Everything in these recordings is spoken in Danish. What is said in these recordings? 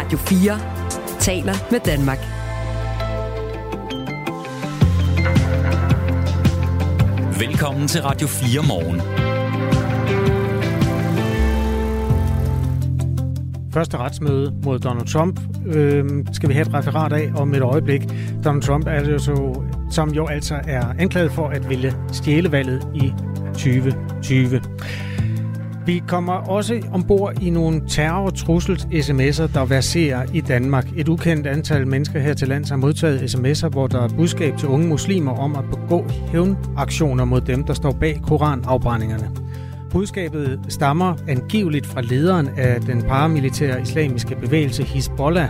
Radio 4 taler med Danmark. Velkommen til Radio 4 morgen. Første retsmøde mod Donald Trump øh, skal vi have et referat af om et øjeblik. Donald Trump er det jo så, som jo altså er anklaget for at ville stjæle valget i 2020. Vi kommer også ombord i nogle terrortrussels sms'er, der verserer i Danmark. Et ukendt antal mennesker her til lands har modtaget sms'er, hvor der er budskab til unge muslimer om at begå hævnaktioner mod dem, der står bag koranafbrændingerne. Budskabet stammer angiveligt fra lederen af den paramilitære islamiske bevægelse Hezbollah,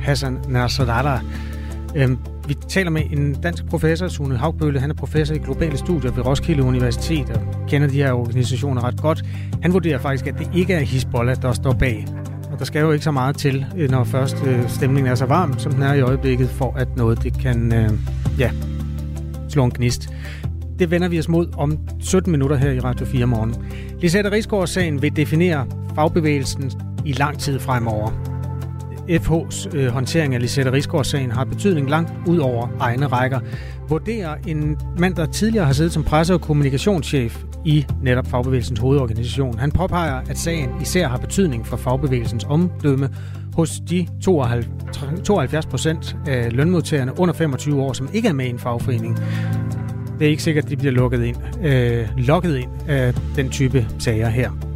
Hassan Nasrallah. Øhm, vi taler med en dansk professor, Sune Haugbølle. Han er professor i globale studier ved Roskilde Universitet og kender de her organisationer ret godt. Han vurderer faktisk, at det ikke er Hezbollah, der står bag. Og der skal jo ikke så meget til, øh, når først øh, stemningen er så varm, som den er i øjeblikket, for at noget det kan øh, ja, slå en gnist. Det vender vi os mod om 17 minutter her i Radio 4 morgen. Lisette Rigsgaard-sagen vil definere fagbevægelsen i lang tid fremover. FH's øh, håndtering af Lisette Rigsgaard-sagen har betydning langt ud over egne rækker, vurderer en mand, der tidligere har siddet som presse- og kommunikationschef i netop fagbevægelsens hovedorganisation. Han påpeger, at sagen især har betydning for fagbevægelsens omdømme hos de 72 procent af lønmodtagerne under 25 år, som ikke er med i en fagforening. Det er ikke sikkert, at de bliver lukket ind, øh, lukket ind af den type sager her.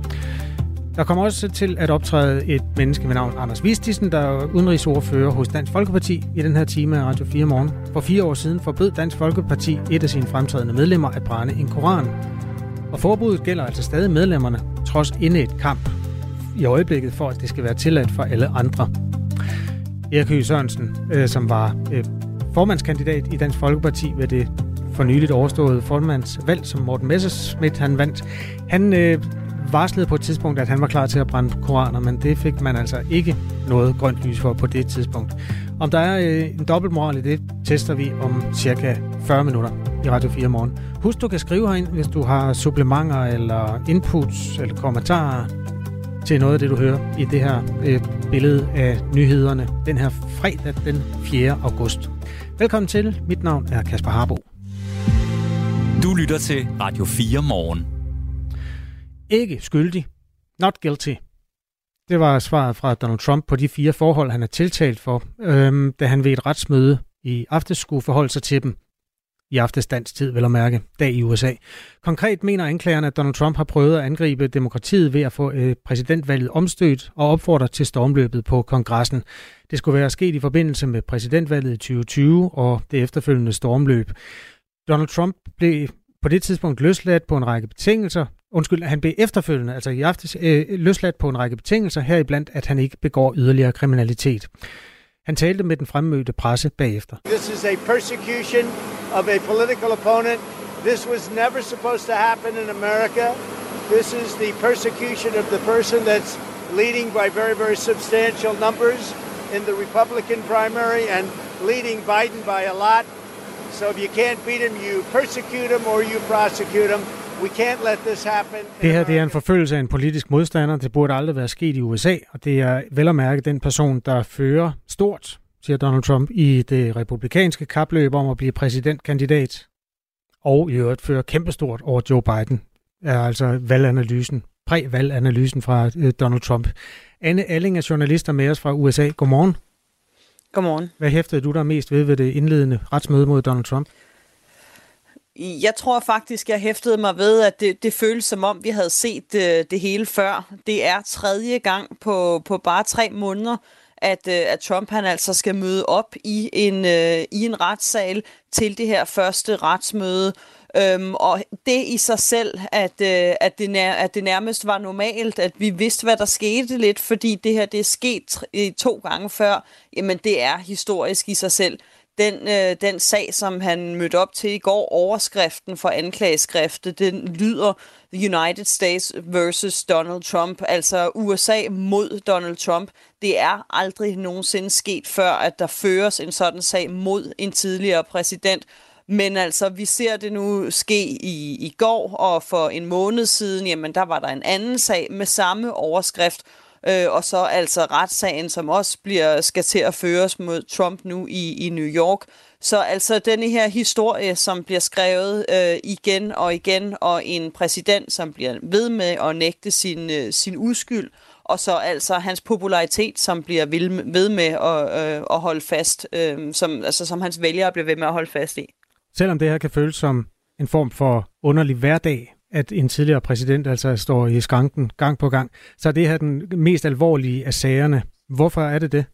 Der kommer også til at optræde et menneske ved navn Anders Vistisen, der er udenrigsordfører hos Dansk Folkeparti i den her time af Radio 4 morgen. For fire år siden forbød Dansk Folkeparti et af sine fremtrædende medlemmer at brænde en koran. Og forbuddet gælder altså stadig medlemmerne, trods et kamp i øjeblikket for, at det skal være tilladt for alle andre. Erik Høgh Sørensen, øh, som var øh, formandskandidat i Dansk Folkeparti ved det for nyligt overståede formandsvalg, som Morten Messerschmidt han vandt. Han øh, varslede på et tidspunkt, at han var klar til at brænde koraner, men det fik man altså ikke noget grønt lys for på det tidspunkt. Om der er øh, en dobbeltmoral i det, tester vi om cirka 40 minutter i Radio 4 morgen. Husk, du kan skrive herind, hvis du har supplementer eller inputs eller kommentarer til noget af det, du hører i det her øh, billede af nyhederne den her fredag den 4. august. Velkommen til. Mit navn er Kasper Harbo. Du lytter til Radio 4 morgen. Ikke skyldig. Not guilty. Det var svaret fra Donald Trump på de fire forhold, han er tiltalt for, øhm, da han ved et retsmøde i aftes skulle forholde sig til dem. I aftes dansk tid, vil at mærke, dag i USA. Konkret mener anklagerne, at Donald Trump har prøvet at angribe demokratiet ved at få øh, præsidentvalget omstødt og opfordrer til stormløbet på kongressen. Det skulle være sket i forbindelse med præsidentvalget i 2020 og det efterfølgende stormløb. Donald Trump blev på det tidspunkt løsladt på en række betingelser. Undskyld, han blev efterfølgende, altså i aftes, øh, løsladt på en række betingelser, heriblandt at han ikke begår yderligere kriminalitet. Han talte med den fremmødte presse bagefter. This is a persecution of a political opponent. This was never supposed to happen in America. This is the persecution of the person that's leading by very, very substantial numbers in the Republican primary and leading Biden by a lot. So if you can't beat him, you persecute him or you prosecute him. We can't let this happen. Det her det er en forfølgelse af en politisk modstander. Det burde aldrig være sket i USA, og det er vel at mærke den person, der fører stort, siger Donald Trump, i det republikanske kapløb om at blive præsidentkandidat, og i øvrigt fører kæmpestort over Joe Biden, er altså valganalysen, præ-valganalysen fra øh, Donald Trump. Anne Alling er journalister med os fra USA. Godmorgen. Godmorgen. Hvad hæftede du der mest ved ved det indledende retsmøde mod Donald Trump? Jeg tror faktisk, jeg hæftede mig ved, at det, det føles som om, vi havde set det, det hele før. Det er tredje gang på, på bare tre måneder, at, øh, at Trump han altså skal møde op i en, øh, i en retssal til det her første retsmøde. Øhm, og det i sig selv, at, øh, at, det nær, at det nærmest var normalt, at vi vidste, hvad der skete lidt, fordi det her det er sket to gange før, jamen det er historisk i sig selv. Den, øh, den sag, som han mødte op til i går, overskriften for anklageskriftet, den lyder United States versus Donald Trump, altså USA mod Donald Trump. Det er aldrig nogensinde sket før, at der føres en sådan sag mod en tidligere præsident, men altså, vi ser det nu ske i, i går, og for en måned siden, jamen der var der en anden sag med samme overskrift øh, og så altså retssagen, som også bliver skal til at føres mod Trump nu i, i New York. Så altså denne her historie, som bliver skrevet øh, igen og igen, og en præsident, som bliver ved med at nægte sin, øh, sin uskyld, og så altså hans popularitet, som bliver ved med at, øh, at holde fast, øh, som, altså, som hans vælgere bliver ved med at holde fast i. Selvom det her kan føles som en form for underlig hverdag, at en tidligere præsident altså står i skranken gang på gang, så det her den mest alvorlige af sagerne. Hvorfor er det det?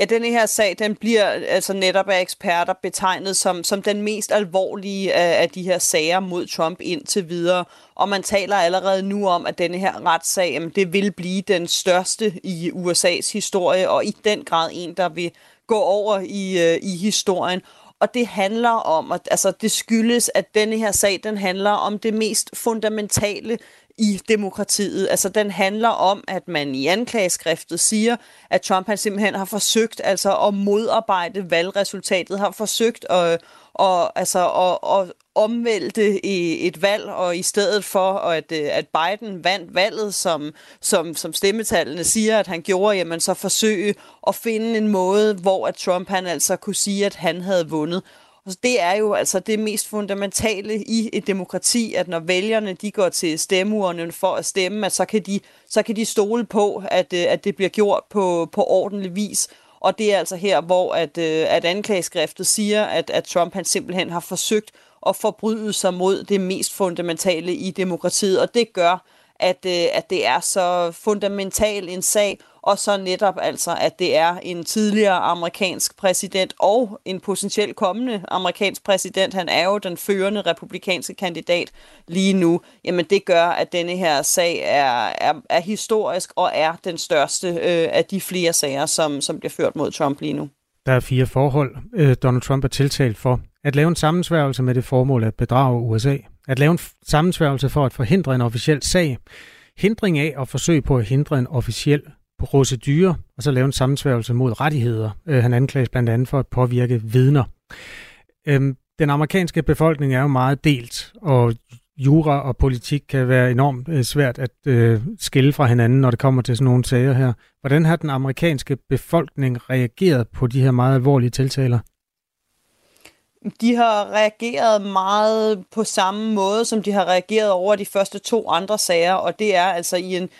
Ja, denne her sag, den bliver altså netop af eksperter betegnet som, som den mest alvorlige af, af de her sager mod Trump indtil videre. Og man taler allerede nu om, at denne her retssag, jamen, det vil blive den største i USA's historie, og i den grad en, der vil gå over i, øh, i historien. Og det handler om, at altså, det skyldes, at denne her sag, den handler om det mest fundamentale i demokratiet. Altså den handler om, at man i anklageskriftet siger, at Trump han simpelthen har forsøgt altså at modarbejde valgresultatet, har forsøgt at, og, altså, og, og, omvælte i et valg, og i stedet for, at, øh, at Biden vandt valget, som, som, som stemmetallene siger, at han gjorde, jamen så forsøge at finde en måde, hvor at Trump han altså kunne sige, at han havde vundet. Og det er jo altså det mest fundamentale i et demokrati, at når vælgerne de går til stemmeurnen for at stemme, at så kan de, så kan de stole på, at, øh, at det bliver gjort på, på ordentlig vis. Og det er altså her, hvor at, øh, at anklageskriftet siger, at, at Trump han simpelthen har forsøgt at forbryde sig mod det mest fundamentale i demokratiet. Og det gør, at, øh, at det er så fundamental en sag, og så netop altså, at det er en tidligere amerikansk præsident og en potentielt kommende amerikansk præsident, han er jo den førende republikanske kandidat lige nu, jamen det gør, at denne her sag er, er, er historisk og er den største øh, af de flere sager, som, som bliver ført mod Trump lige nu. Der er fire forhold, øh, Donald Trump er tiltalt for. At lave en sammensværgelse med det formål at bedrage USA. At lave en sammensværgelse for at forhindre en officiel sag. Hindring af og forsøg på at hindre en officiel procedure, og så lave en sammensværgelse mod rettigheder. Øh, han anklages blandt andet for at påvirke vidner. Øhm, den amerikanske befolkning er jo meget delt, og jura og politik kan være enormt øh, svært at øh, skille fra hinanden, når det kommer til sådan nogle sager her. Hvordan har den amerikanske befolkning reageret på de her meget alvorlige tiltaler? De har reageret meget på samme måde, som de har reageret over de første to andre sager, og det er altså i en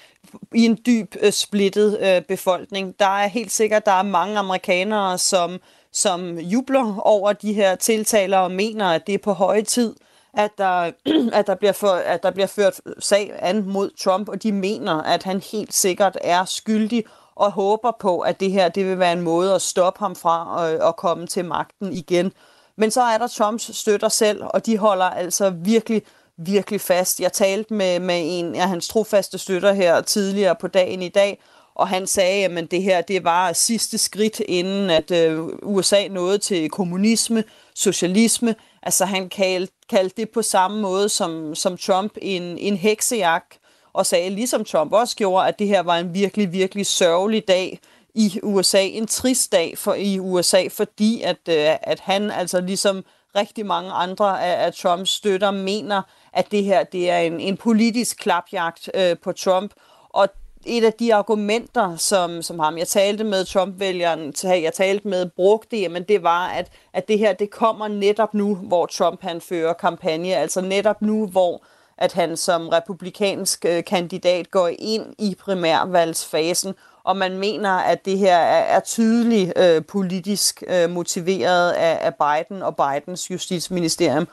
i en dyb øh, splittet øh, befolkning. Der er helt sikkert, der er mange amerikanere, som, som jubler over de her tiltaler og mener, at det er på høje tid, at der, at der, bliver, for, at der bliver ført sag an mod Trump, og de mener, at han helt sikkert er skyldig og håber på, at det her det vil være en måde at stoppe ham fra at, at komme til magten igen. Men så er der Trumps støtter selv, og de holder altså virkelig virkelig fast. Jeg talte med, med en af hans trofaste støtter her tidligere på dagen i dag, og han sagde, at det her det var sidste skridt, inden at øh, USA nåede til kommunisme, socialisme. Altså han kaldte, kaldte det på samme måde som, som Trump en, en heksejagt, og sagde, ligesom Trump også gjorde, at det her var en virkelig, virkelig sørgelig dag i USA. En trist dag for i USA, fordi at, øh, at han altså ligesom rigtig mange andre af, af Trumps støtter mener, at det her det er en, en politisk klapjagt øh, på Trump. Og et af de argumenter, som, som ham, jeg talte med Trump-vælgeren, jeg talte med, brugte, jamen det var, at, at det her det kommer netop nu, hvor Trump han fører kampagne, altså netop nu, hvor at han som republikansk øh, kandidat går ind i primærvalgsfasen, og man mener, at det her er, er tydeligt øh, politisk øh, motiveret af, af Biden og Bidens justitsministerium.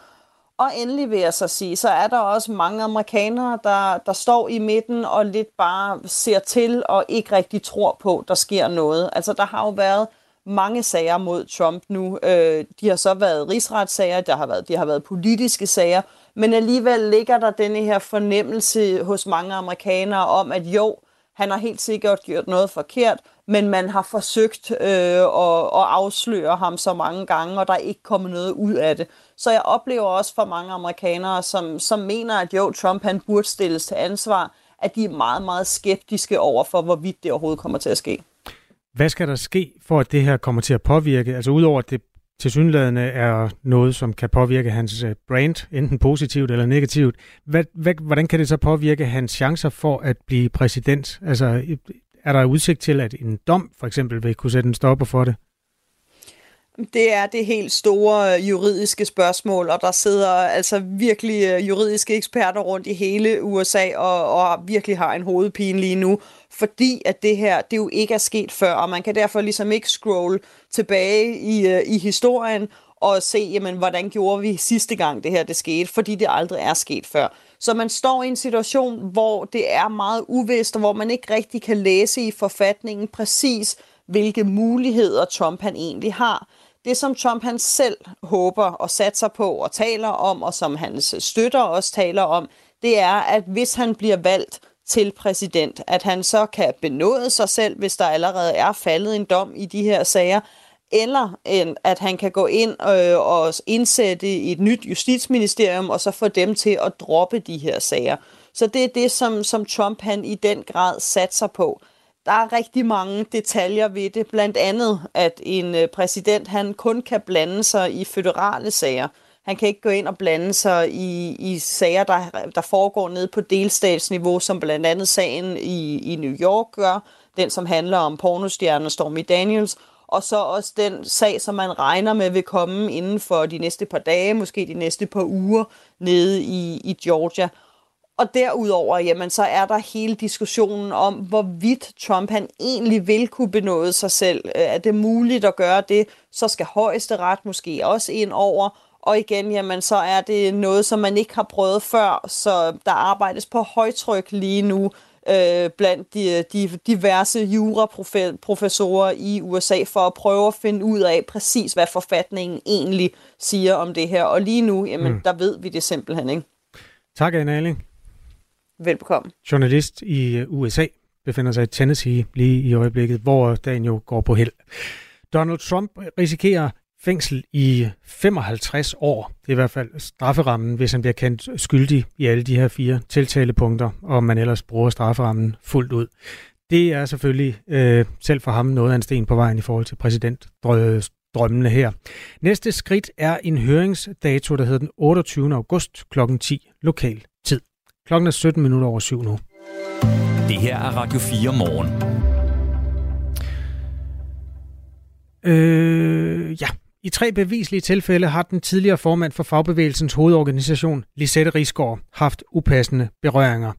Og endelig vil jeg så sige, så er der også mange amerikanere, der, der står i midten og lidt bare ser til og ikke rigtig tror på, der sker noget. Altså der har jo været mange sager mod Trump nu. Øh, de har så været rigsretssager, der har været, de har været politiske sager, men alligevel ligger der denne her fornemmelse hos mange amerikanere om, at jo, han har helt sikkert gjort noget forkert, men man har forsøgt øh, at, at afsløre ham så mange gange, og der er ikke kommet noget ud af det. Så jeg oplever også for mange amerikanere, som, som mener, at jo, Trump han burde stilles til ansvar, at de er meget, meget skeptiske over for, hvorvidt det overhovedet kommer til at ske. Hvad skal der ske, for at det her kommer til at påvirke? Altså udover at det tilsyneladende er noget, som kan påvirke hans øh, brand, enten positivt eller negativt. Hvad, hvad, hvordan kan det så påvirke hans chancer for at blive præsident? Altså, er der udsigt til, at en dom for eksempel vil kunne sætte en stopper for det? Det er det helt store øh, juridiske spørgsmål, og der sidder altså virkelig øh, juridiske eksperter rundt i hele USA og, og virkelig har en hovedpine lige nu, fordi at det her, det jo ikke er sket før, og man kan derfor ligesom ikke scroll tilbage i, øh, i historien og se, jamen, hvordan gjorde vi sidste gang det her det skete, fordi det aldrig er sket før. Så man står i en situation, hvor det er meget uvist, og hvor man ikke rigtig kan læse i forfatningen præcis, hvilke muligheder Trump han egentlig har. Det, som Trump han selv håber og satser på og taler om, og som hans støtter også taler om, det er, at hvis han bliver valgt til præsident, at han så kan benåde sig selv, hvis der allerede er faldet en dom i de her sager, eller at han kan gå ind øh, og indsætte et nyt justitsministerium, og så få dem til at droppe de her sager. Så det er det, som, som Trump han i den grad satser på. Der er rigtig mange detaljer ved det, blandt andet, at en øh, præsident han kun kan blande sig i føderale sager. Han kan ikke gå ind og blande sig i, i sager, der, der foregår nede på delstatsniveau, som blandt andet sagen i, i New York gør, den som handler om pornostjernen Stormy Daniels, og så også den sag, som man regner med vil komme inden for de næste par dage, måske de næste par uger, nede i, i Georgia. Og derudover, jamen, så er der hele diskussionen om, hvorvidt Trump han egentlig vil kunne benåde sig selv. Øh, er det muligt at gøre det, så skal højesteret måske også ind over. Og igen, jamen, så er det noget, som man ikke har prøvet før, så der arbejdes på højtryk lige nu øh, blandt de, de diverse juraprofessorer i USA for at prøve at finde ud af præcis, hvad forfatningen egentlig siger om det her. Og lige nu, jamen, mm. der ved vi det simpelthen ikke. Tak, Anne Alling. Velbekomme. Journalist i øh, USA befinder sig i Tennessee lige i øjeblikket, hvor dagen jo går på held. Donald Trump risikerer fængsel i 55 år. Det er i hvert fald strafferammen, hvis han bliver kendt skyldig i alle de her fire tiltalepunkter, og man ellers bruger strafferammen fuldt ud. Det er selvfølgelig øh, selv for ham noget af en sten på vejen i forhold til præsidentdrømmene her. Næste skridt er en høringsdato, der hedder den 28. august kl. 10 lokal tid. Klokken er 17 minutter over syv nu. Det her er Radio 4 morgen. Øh, ja, i tre bevislige tilfælde har den tidligere formand for fagbevægelsens hovedorganisation, Lisette Risgaard, haft upassende berøringer.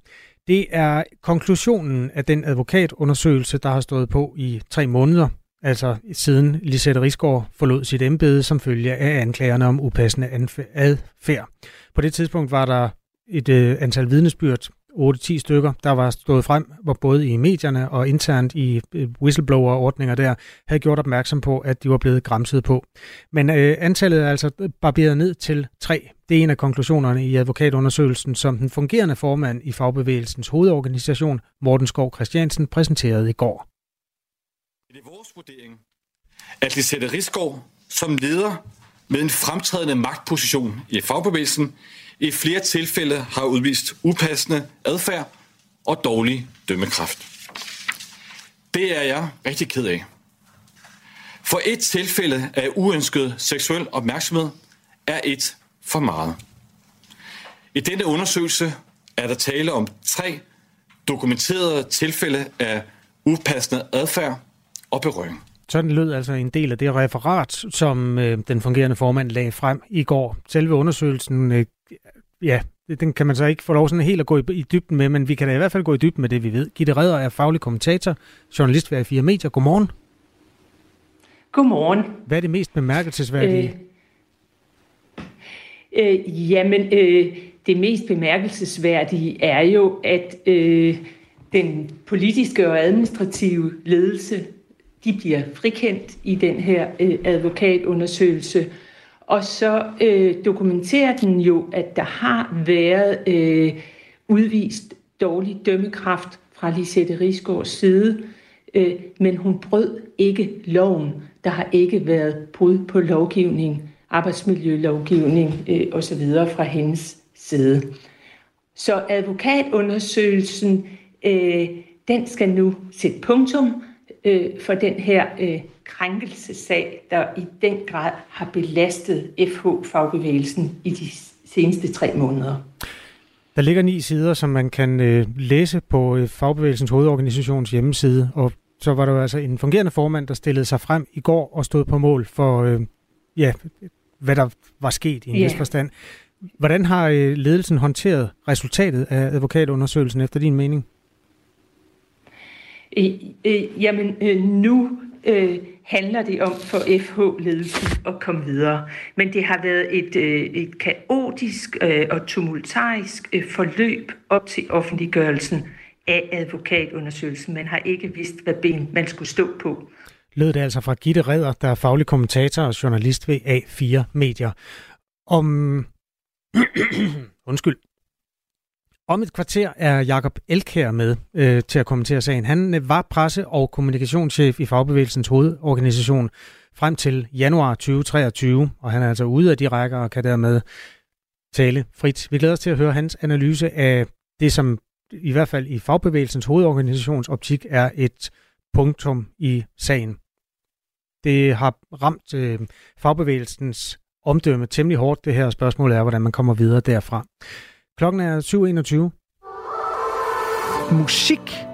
Det er konklusionen af den advokatundersøgelse, der har stået på i tre måneder, altså siden Lisette Risgaard forlod sit embede som følge af anklagerne om upassende adfærd. På det tidspunkt var der et øh, antal vidnesbyrd 8-10 stykker, der var stået frem, hvor både i medierne og internt i øh, whistleblower-ordninger der, havde gjort opmærksom på, at de var blevet græmset på. Men øh, antallet er altså barberet ned til 3. Det er en af konklusionerne i advokatundersøgelsen, som den fungerende formand i fagbevægelsens hovedorganisation, Morten Skov Christiansen, præsenterede i går. Det er vores vurdering, at Lisette Rigsgaard som leder med en fremtrædende magtposition i fagbevægelsen i flere tilfælde har udvist upassende adfærd og dårlig dømmekraft. Det er jeg rigtig ked af. For et tilfælde af uønsket seksuel opmærksomhed er et for meget. I denne undersøgelse er der tale om tre dokumenterede tilfælde af upassende adfærd og berøring. Sådan lød altså en del af det referat, som øh, den fungerende formand lagde frem i går. Selve undersøgelsen øh, ja, den kan man så ikke få lov sådan helt at gå i, i dybden med, men vi kan da i hvert fald gå i dybden med det, vi ved. Gitte Redder er faglig kommentator, journalist ved Fire Medier. Godmorgen. Godmorgen. Hvad er det mest bemærkelsesværdige? Øh, øh, jamen, øh, det mest bemærkelsesværdige er jo, at øh, den politiske og administrative ledelse, de bliver frikendt i den her øh, advokatundersøgelse, og så øh, dokumenterer den jo, at der har været øh, udvist dårlig dømmekraft fra Lisette Rigsgaards side, øh, men hun brød ikke loven. Der har ikke været brud på lovgivning, arbejdsmiljølovgivning øh, osv. fra hendes side. Så advokatundersøgelsen, øh, den skal nu sætte punktum øh, for den her øh, krænkelsesag, der i den grad har belastet FH-fagbevægelsen i de seneste tre måneder. Der ligger ni sider, som man kan øh, læse på øh, Fagbevægelsens hovedorganisations hjemmeside, og så var der jo altså en fungerende formand, der stillede sig frem i går og stod på mål for, øh, ja, hvad der var sket i en yeah. vis forstand. Hvordan har øh, ledelsen håndteret resultatet af advokatundersøgelsen efter din mening? Øh, øh, jamen, øh, nu øh, handler det om for FH-ledelsen at komme videre. Men det har været et, øh, et kaotisk øh, og tumultarisk øh, forløb op til offentliggørelsen af advokatundersøgelsen. Man har ikke vidst, hvad ben man skulle stå på. Lød det altså fra Gitte Redder, der er faglig kommentator og journalist ved A4 Medier. Om... Undskyld. Om et kvarter er Jakob Elkær med øh, til at kommentere sagen. Han øh, var presse- og kommunikationschef i Fagbevægelsens hovedorganisation frem til januar 2023, og han er altså ude af de rækker og kan dermed tale frit. Vi glæder os til at høre hans analyse af det, som i hvert fald i Fagbevægelsens hovedorganisations optik er et punktum i sagen. Det har ramt øh, Fagbevægelsens omdømme temmelig hårdt, det her spørgsmål er, hvordan man kommer videre derfra. Klokken er 7.21. Musik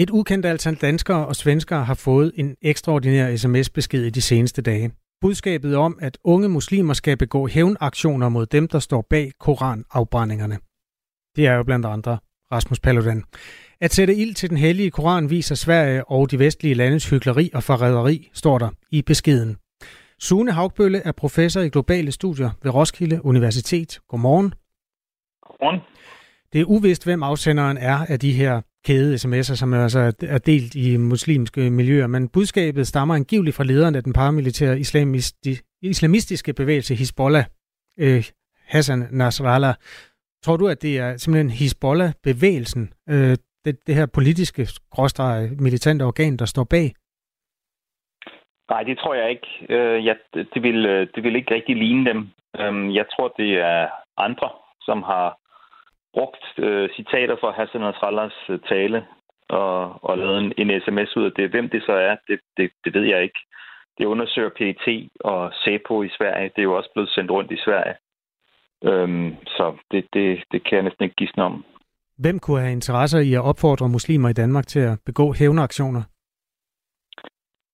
Et ukendt antal danskere og svenskere har fået en ekstraordinær sms-besked i de seneste dage. Budskabet om, at unge muslimer skal begå hævnaktioner mod dem, der står bag koranafbrændingerne. Det er jo blandt andre Rasmus Paludan. At sætte ild til den hellige koran viser Sverige og de vestlige landes hykleri og forræderi, står der i beskeden. Sune Hagbølle er professor i globale studier ved Roskilde Universitet. Godmorgen. Godmorgen. Det er uvist, hvem afsenderen er af de her kæde sms'er, som altså er delt i muslimske miljøer, men budskabet stammer angiveligt fra lederen af den paramilitære islamistiske bevægelse Hezbollah, øh, Hassan Nasrallah. Tror du, at det er simpelthen Hezbollah-bevægelsen, øh, det, det her politiske, gråstrej, militante organ, der står bag? Nej, det tror jeg ikke. Øh, ja, det, vil, øh, det vil ikke rigtig ligne dem. Øh, jeg tror, det er andre, som har brugt øh, citater fra Hassan Nasrallahs øh, tale og, og lavet en, en sms ud af det. Hvem det så er, det, det, det ved jeg ikke. Det undersøger PET og SEPO i Sverige. Det er jo også blevet sendt rundt i Sverige. Øhm, så det, det, det kan jeg næsten ikke gisne om. Hvem kunne have interesser i at opfordre muslimer i Danmark til at begå hævnaktioner?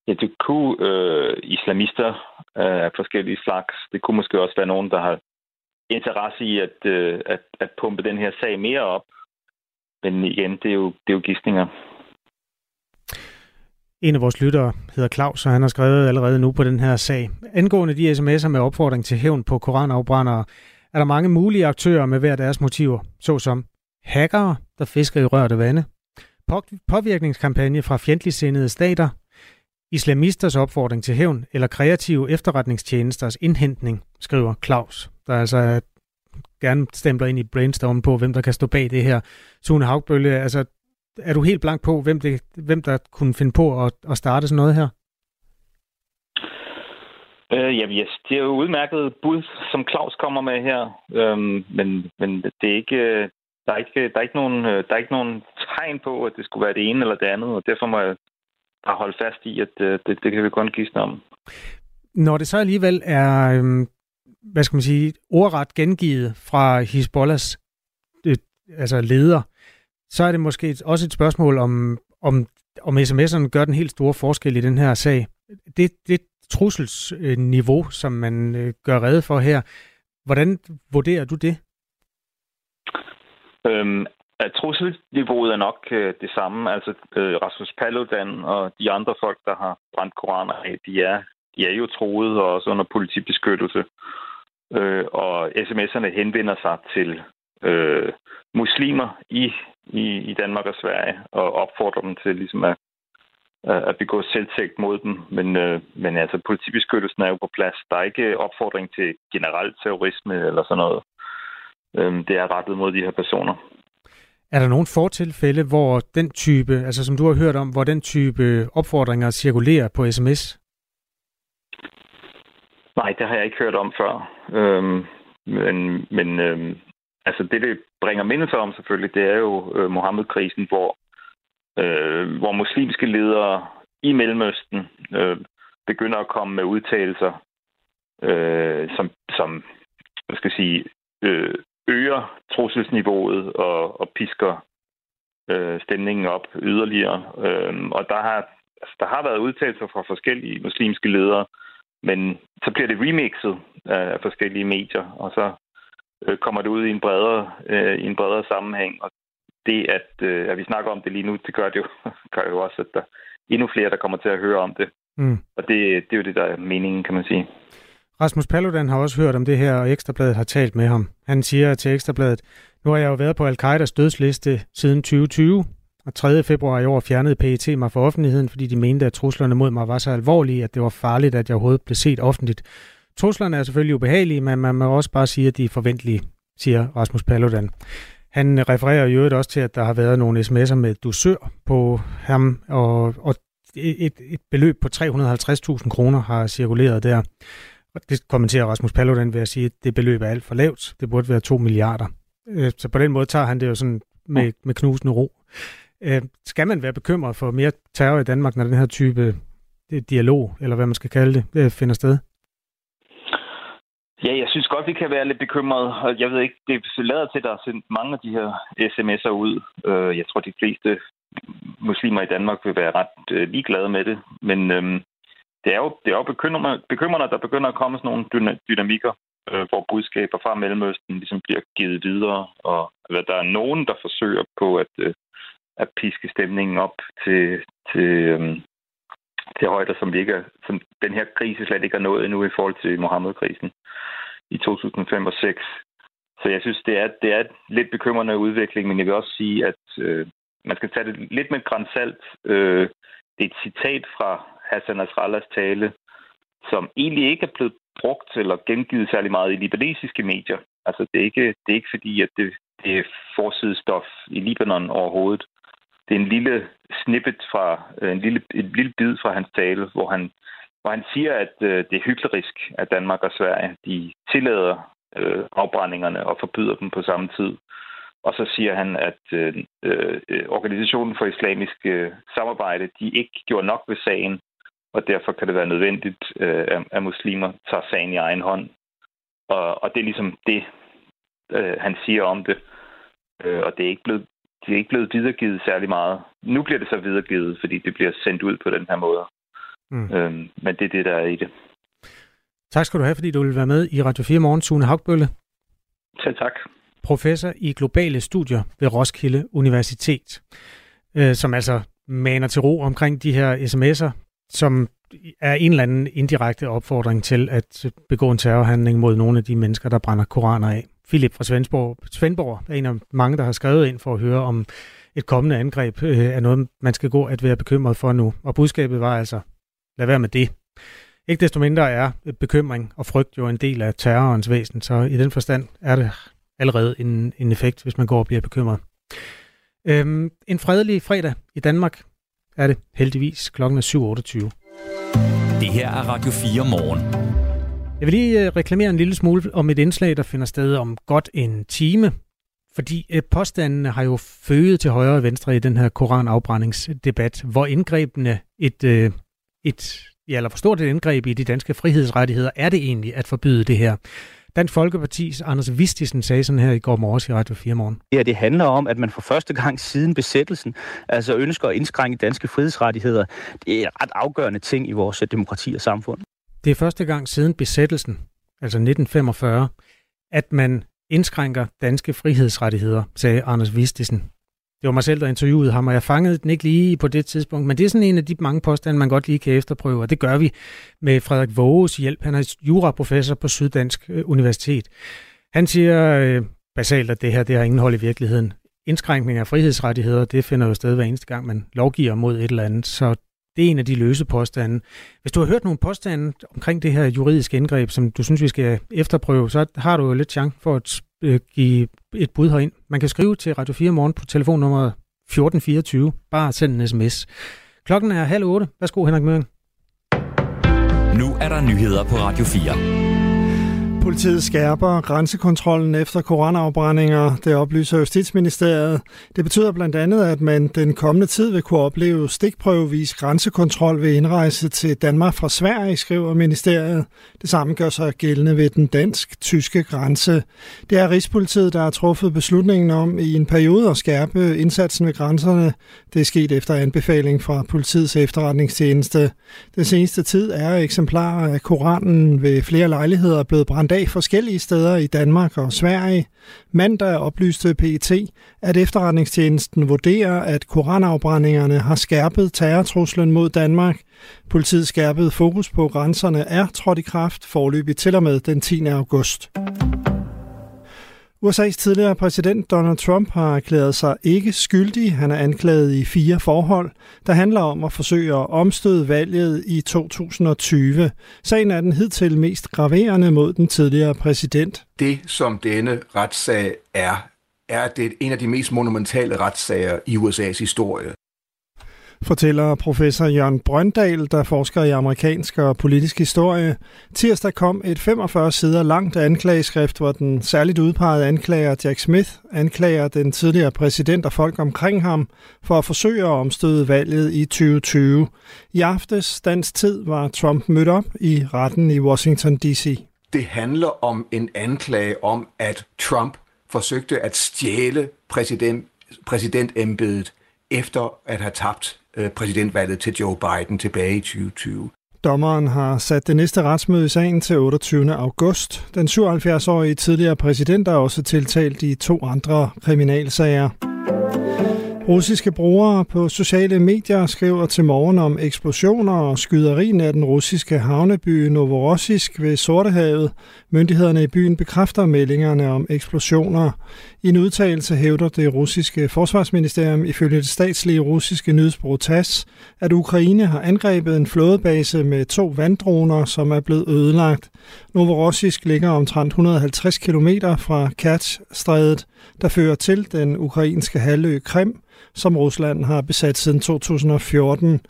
Ja, det kunne øh, islamister af forskellige slags. Det kunne måske også være nogen, der har interesse i at, øh, at, at pumpe den her sag mere op. Men igen, det er jo, det er jo gissninger. En af vores lyttere hedder Claus, og han har skrevet allerede nu på den her sag. Angående de sms'er med opfordring til hævn på koranafbrændere, er der mange mulige aktører med hver deres motiver, såsom hackere, der fisker i rørte vande, påvirkningskampagne fra fjendtligsindede stater, islamisters opfordring til hævn eller kreative efterretningstjenesters indhentning, skriver Claus, der altså øh, gerne stempler ind i brainstormen på, hvem der kan stå bag det her. Sune Haugbølle, altså, er du helt blank på, hvem, det, hvem der kunne finde på at, at starte sådan noget her? Øh, jamen, yes, det er jo udmærket bud, som Claus kommer med her, øhm, men, men det er ikke, øh, der er ikke, der er ikke nogen, øh, der er ikke nogen tegn på, at det skulle være det ene eller det andet, og derfor må jeg bare holde fast i, at øh, det, det kan vi kun gisne om. Når det så alligevel er, øhm, hvad skal man sige, ordret gengivet fra Hezbollahs øh, altså leder, så er det måske også et spørgsmål om, om, om sms'erne gør den helt store forskel i den her sag. Det, det trusselsniveau, som man øh, gør redde for her, hvordan vurderer du det? Øhm, at trusselniveauet er nok øh, det samme. Altså øh, Rasmus Paludan og de andre folk, der har brændt koraner af, de er, de er jo troet og også under politibeskyttelse. Øh, og sms'erne henvender sig til øh, muslimer i, i, i Danmark og Sverige og opfordrer dem til ligesom at, at begå selvtægt mod dem. Men, øh, men altså, politibeskyttelsen er jo på plads. Der er ikke opfordring til generelt terrorisme eller sådan noget. Øh, det er rettet mod de her personer. Er der nogle fortilfælde, hvor den type, altså som du har hørt om, hvor den type opfordringer cirkulerer på sms? Nej, det har jeg ikke hørt om før. Øhm, men men øhm, altså det, det bringer mindelser om selvfølgelig, det er jo øh, Mohammed-krisen, hvor, øh, hvor muslimske ledere i Mellemøsten øh, begynder at komme med udtalelser, øh, som, som hvad skal jeg sige, øh, øger trusselsniveauet og, og pisker øh, stemningen op yderligere. Øh, og der har, altså, der har været udtalelser fra forskellige muslimske ledere, men så bliver det remixet af forskellige medier, og så øh, kommer det ud i en bredere, øh, i en bredere sammenhæng. Og det, at, øh, at vi snakker om det lige nu, det gør det jo, gør jo også, at der er endnu flere, der kommer til at høre om det. Mm. Og det, det er jo det, der er meningen, kan man sige. Rasmus Paludan har også hørt om det her, og Ekstrabladet har talt med ham. Han siger til Ekstrabladet, nu har jeg jo været på Al-Qaidas dødsliste siden 2020, og 3. februar i år fjernede PET mig fra offentligheden, fordi de mente, at truslerne mod mig var så alvorlige, at det var farligt, at jeg overhovedet blev set offentligt. Truslerne er selvfølgelig ubehagelige, men man må også bare sige, at de er forventelige, siger Rasmus Paludan. Han refererer jo også til, at der har været nogle sms'er med dusør på ham, og, og et, et beløb på 350.000 kroner har cirkuleret der. Og det kommenterer Rasmus Paludan ved at sige, at det beløb er alt for lavt. Det burde være 2 milliarder. Øh, så på den måde tager han det jo sådan med, med knusende ro. Øh, skal man være bekymret for mere terror i Danmark, når den her type dialog, eller hvad man skal kalde det, finder sted? Ja, jeg synes godt, vi kan være lidt bekymrede. Jeg ved ikke, det lader til, at der er sendt mange af de her sms'er ud. Øh, jeg tror, de fleste muslimer i Danmark vil være ret øh, ligeglade med det. Men øhm, det er jo, det er jo bekymrende, bekymrende, at der begynder at komme sådan nogle dynamikker, øh, hvor budskaber fra Mellemøsten ligesom bliver givet videre, og at der er nogen, der forsøger på at, øh, at piske stemningen op til, til, øh, til højder, som, vi ikke som den her krise slet ikke har nået endnu i forhold til Mohammed-krisen i 2005 og 6. Så jeg synes, det er, det er et lidt bekymrende udvikling, men jeg vil også sige, at øh, man skal tage det lidt med grænsalt. Øh, det er et citat fra Hassan Nasrallahs tale, som egentlig ikke er blevet brugt eller gengivet særlig meget i libanesiske medier. Altså, det er ikke, det er ikke fordi, at det, det er forsidestof i Libanon overhovedet det er en lille snippet fra øh, en lille, en lille bid fra hans tale, hvor han, hvor han siger, at øh, det er hyklerisk, at Danmark og Sverige de tillader øh, afbrændingerne og forbyder dem på samme tid. Og så siger han, at øh, øh, Organisationen for Islamisk øh, Samarbejde, de ikke gjorde nok ved sagen, og derfor kan det være nødvendigt, øh, at muslimer tager sagen i egen hånd. Og, og det er ligesom det, øh, han siger om det. Øh, og det er ikke blevet de er ikke blevet videregivet særlig meget. Nu bliver det så videregivet, fordi det bliver sendt ud på den her måde. Mm. Øhm, men det er det, der er i det. Tak skal du have, fordi du vil være med i Radio 4 Morgen, Sune Hagbølle. Selv tak. Professor i globale studier ved Roskilde Universitet, øh, som altså maner til ro omkring de her sms'er, som er en eller anden indirekte opfordring til at begå en terrorhandling mod nogle af de mennesker, der brænder koraner af. Philip fra Svendborg, Svendborg er en af mange, der har skrevet ind for at høre om et kommende angreb øh, er noget, man skal gå at være bekymret for nu. Og budskabet var altså, lad være med det. Ikke desto mindre er bekymring og frygt jo en del af terrorens væsen, så i den forstand er det allerede en, en effekt, hvis man går og bliver bekymret. Øhm, en fredelig fredag i Danmark er det heldigvis klokken 7.28. Det her er Radio 4 morgen. Jeg vil lige øh, reklamere en lille smule om et indslag, der finder sted om godt en time. Fordi øh, påstandene har jo føget til højre og venstre i den her koranafbrændingsdebat, hvor indgrebene et, øh, et ja, eller for stort et indgreb i de danske frihedsrettigheder er det egentlig at forbyde det her. Dansk Folkeparti's Anders Vistisen sagde sådan her i går morges i Radio 4 morgen. Ja, det handler om, at man for første gang siden besættelsen altså ønsker at indskrænke danske frihedsrettigheder. Det er en ret afgørende ting i vores demokrati og samfund. Det er første gang siden besættelsen, altså 1945, at man indskrænker danske frihedsrettigheder, sagde Anders Vistisen. Det var mig selv, der interviewede ham, og jeg fangede den ikke lige på det tidspunkt, men det er sådan en af de mange påstande, man godt lige kan efterprøve, og det gør vi med Frederik Våges hjælp. Han er juraprofessor på Syddansk øh, Universitet. Han siger øh, basalt, at det her det har ingen hold i virkeligheden. Indskrænkning af frihedsrettigheder, det finder jo sted hver eneste gang, man lovgiver mod et eller andet, så Det er en af de løse påstande. Hvis du har hørt nogle påstande omkring det her juridiske indgreb, som du synes, vi skal efterprøve, så har du jo lidt chance for at øh, give et bud herind. Man kan skrive til Radio 4 morgen på telefonnummer 1424. Bare send en sms. Klokken er halv otte. Værsgo, Henrik Møring. Nu er der nyheder på Radio 4. Politiet skærper grænsekontrollen efter koranafbrændinger, det oplyser Justitsministeriet. Det betyder blandt andet, at man den kommende tid vil kunne opleve stikprøvevis grænsekontrol ved indrejse til Danmark fra Sverige, skriver ministeriet. Det samme gør sig gældende ved den dansk-tyske grænse. Det er Rigspolitiet, der har truffet beslutningen om i en periode at skærpe indsatsen ved grænserne. Det er sket efter anbefaling fra politiets efterretningstjeneste. Den seneste tid er eksemplarer af Koranen ved flere lejligheder blevet brændt af forskellige steder i Danmark og Sverige. Mandag oplyste PET, at efterretningstjenesten vurderer, at koranafbrændingerne har skærpet terrortruslen mod Danmark. Politiet skærpede fokus på grænserne er trådt i kraft forløbig til og med den 10. august. USA's tidligere præsident Donald Trump har erklæret sig ikke skyldig. Han er anklaget i fire forhold, der handler om at forsøge at omstøde valget i 2020. Sagen er den hidtil mest graverende mod den tidligere præsident. Det, som denne retssag er, er det en af de mest monumentale retssager i USA's historie fortæller professor Jørgen Brøndal, der forsker i amerikansk og politisk historie. Tirsdag kom et 45 sider langt anklageskrift, hvor den særligt udpegede anklager Jack Smith anklager den tidligere præsident og folk omkring ham for at forsøge at omstøde valget i 2020. I aftes dansk tid var Trump mødt op i retten i Washington D.C. Det handler om en anklage om, at Trump forsøgte at stjæle præsident, præsidentembedet efter at have tabt Øh, præsidentvalget til Joe Biden tilbage i 2020. Dommeren har sat det næste retsmøde i sagen til 28. august. Den 77-årige tidligere præsident er også tiltalt i to andre kriminalsager. Russiske brugere på sociale medier skriver til morgen om eksplosioner og skyderien af den russiske havneby Novorossisk ved Sortehavet. Myndighederne i byen bekræfter meldingerne om eksplosioner. I en udtalelse hævder det russiske forsvarsministerium ifølge det statslige russiske nyhedsbureau TASS, at Ukraine har angrebet en flådebase med to vanddroner, som er blevet ødelagt. Novorossisk ligger omtrent 150 km fra Kerch-strædet, der fører til den ukrainske halvø Krim, som Rusland har besat siden 2014.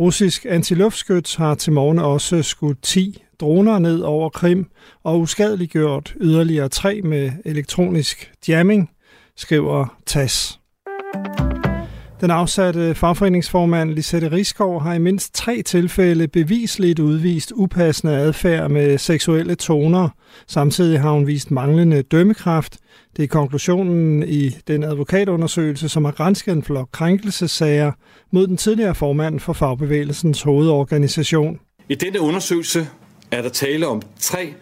Russisk antiluftskyts har til morgen også skudt 10 droner ned over Krim og uskadeliggjort yderligere tre med elektronisk jamming, skriver TASS. Den afsatte fagforeningsformand Lisette Riskov har i mindst tre tilfælde bevisligt udvist upassende adfærd med seksuelle toner. Samtidig har hun vist manglende dømmekraft. Det er konklusionen i den advokatundersøgelse, som har grænsket en flok krænkelsesager mod den tidligere formand for fagbevægelsens hovedorganisation. I denne undersøgelse er der tale om tre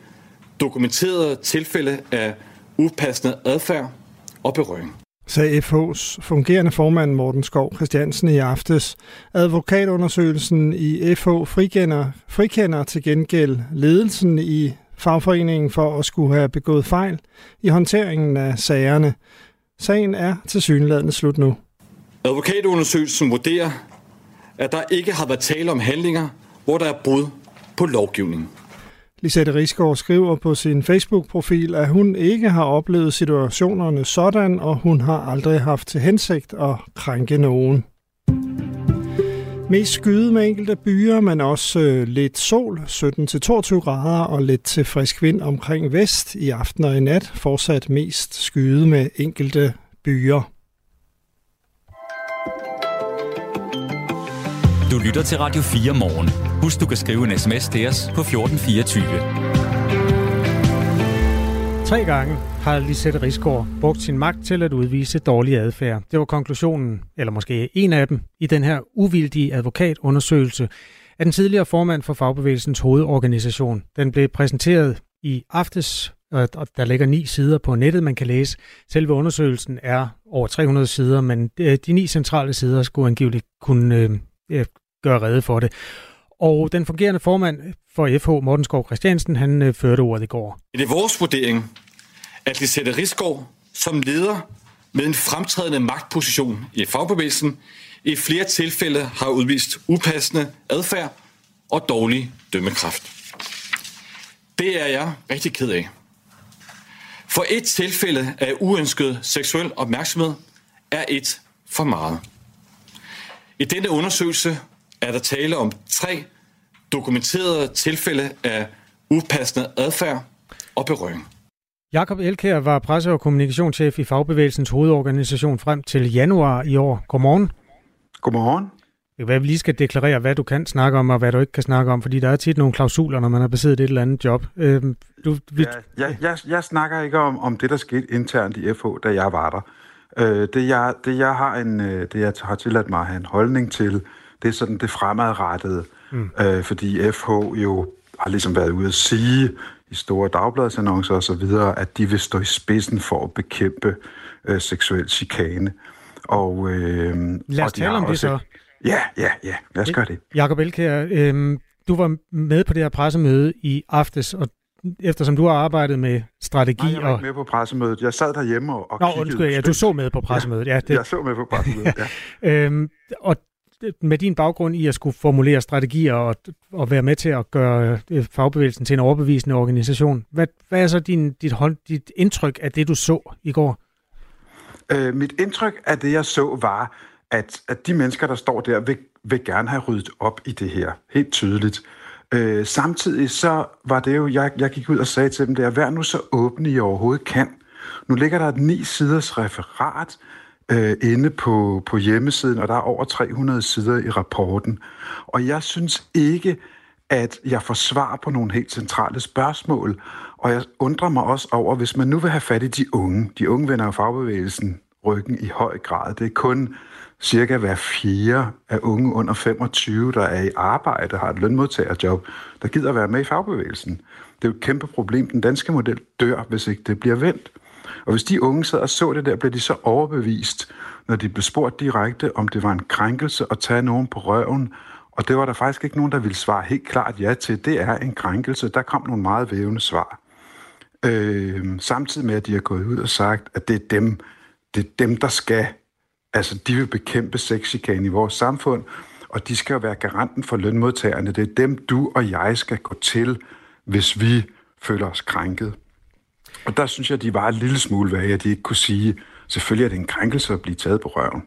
dokumenterede tilfælde af upassende adfærd og berøring sagde FH's fungerende formand Morten Skov Christiansen i aftes. Advokatundersøgelsen i FH frikender, frikender til gengæld ledelsen i fagforeningen for at skulle have begået fejl i håndteringen af sagerne. Sagen er til synlædende slut nu. Advokatundersøgelsen vurderer, at der ikke har været tale om handlinger, hvor der er brud på lovgivningen. Lisette Risgaard skriver på sin Facebook-profil, at hun ikke har oplevet situationerne sådan, og hun har aldrig haft til hensigt at krænke nogen. Mest skyde med enkelte byer, men også øh, lidt sol, 17-22 grader og lidt til frisk vind omkring vest i aften og i nat. Fortsat mest skyde med enkelte byer. Du lytter til Radio 4 morgen. Husk, du kan skrive en sms til os på 1424. Tre gange har Lisette Risgaard brugt sin magt til at udvise dårlig adfærd. Det var konklusionen, eller måske en af dem, i den her uvildige advokatundersøgelse af den tidligere formand for Fagbevægelsens hovedorganisation. Den blev præsenteret i aftes, og der ligger ni sider på nettet, man kan læse. Selve undersøgelsen er over 300 sider, men øh, de ni centrale sider skulle angiveligt kunne øh, øh gøre rede for det. Og den fungerende formand for FH, Morten Skov Christiansen, han øh, førte ordet i går. Det er vores vurdering, at Lisette Rigsgaard som leder med en fremtrædende magtposition i fagbevægelsen i flere tilfælde har udvist upassende adfærd og dårlig dømmekraft. Det er jeg rigtig ked af. For et tilfælde af uønsket seksuel opmærksomhed er et for meget. I denne undersøgelse er der tale om tre dokumenterede tilfælde af upassende adfærd og berøring. Jakob Elkær var presse- og kommunikationschef i Fagbevægelsens hovedorganisation frem til januar i år. Godmorgen. Godmorgen. Det kan være, vi lige skal deklarere, hvad du kan snakke om, og hvad du ikke kan snakke om, fordi der er tit nogle klausuler, når man har besiddet et eller andet job. Øhm, du, vi... ja, jeg, jeg, jeg snakker ikke om, om det, der skete internt i FH, da jeg var der. Øh, det, jeg, det, jeg har en, øh, det, jeg har tilladt mig at have en holdning til, det er sådan det fremadrettede. Mm. Øh, fordi FH jo har ligesom været ude at sige i store dagbladsannoncer og så videre, at de vil stå i spidsen for at bekæmpe øh, seksuel chikane. Og, øh, Lad os og tale om det så. Ja, ja, ja. Lad os gøre det. Jakob Elkær, øh, du var med på det her pressemøde i aftes, og eftersom du har arbejdet med strategi... Nej, jeg var og... ikke med på pressemødet. Jeg sad derhjemme og, og Nå, kiggede... undskyld, ja, du så med på pressemødet. Ja, det... Jeg så med på pressemødet, ja. øhm, og med din baggrund i at skulle formulere strategier og, og være med til at gøre øh, fagbevægelsen til en overbevisende organisation, hvad, hvad er så din, dit, hold, dit indtryk af det, du så i går? Øh, mit indtryk af det, jeg så, var, at, at de mennesker, der står der, vil, vil gerne have ryddet op i det her. Helt tydeligt. Øh, samtidig så var det jo, jeg, jeg gik ud og sagde til dem det er, vær nu så åbne, I overhovedet kan. Nu ligger der et ni siders referat øh, inde på, på hjemmesiden, og der er over 300 sider i rapporten. Og jeg synes ikke, at jeg får svar på nogle helt centrale spørgsmål. Og jeg undrer mig også over, hvis man nu vil have fat i de unge. De unge vender jo fagbevægelsen ryggen i høj grad. Det er kun cirka hver fire af unge under 25, der er i arbejde, har et lønmodtagerjob, der gider være med i fagbevægelsen. Det er jo et kæmpe problem. Den danske model dør, hvis ikke det bliver vendt. Og hvis de unge sad og så det der, blev de så overbevist, når de blev spurgt direkte, om det var en krænkelse at tage nogen på røven. Og det var der faktisk ikke nogen, der ville svare helt klart ja til. Det er en krænkelse. Der kom nogle meget vævende svar. Øh, samtidig med, at de har gået ud og sagt, at det er dem, det er dem der skal Altså, de vil bekæmpe sexchikane i vores samfund, og de skal jo være garanten for lønmodtagerne. Det er dem, du og jeg skal gå til, hvis vi føler os krænket. Og der synes jeg, de var en lille smule vage, at de ikke kunne sige, selvfølgelig er det en krænkelse at blive taget på røven.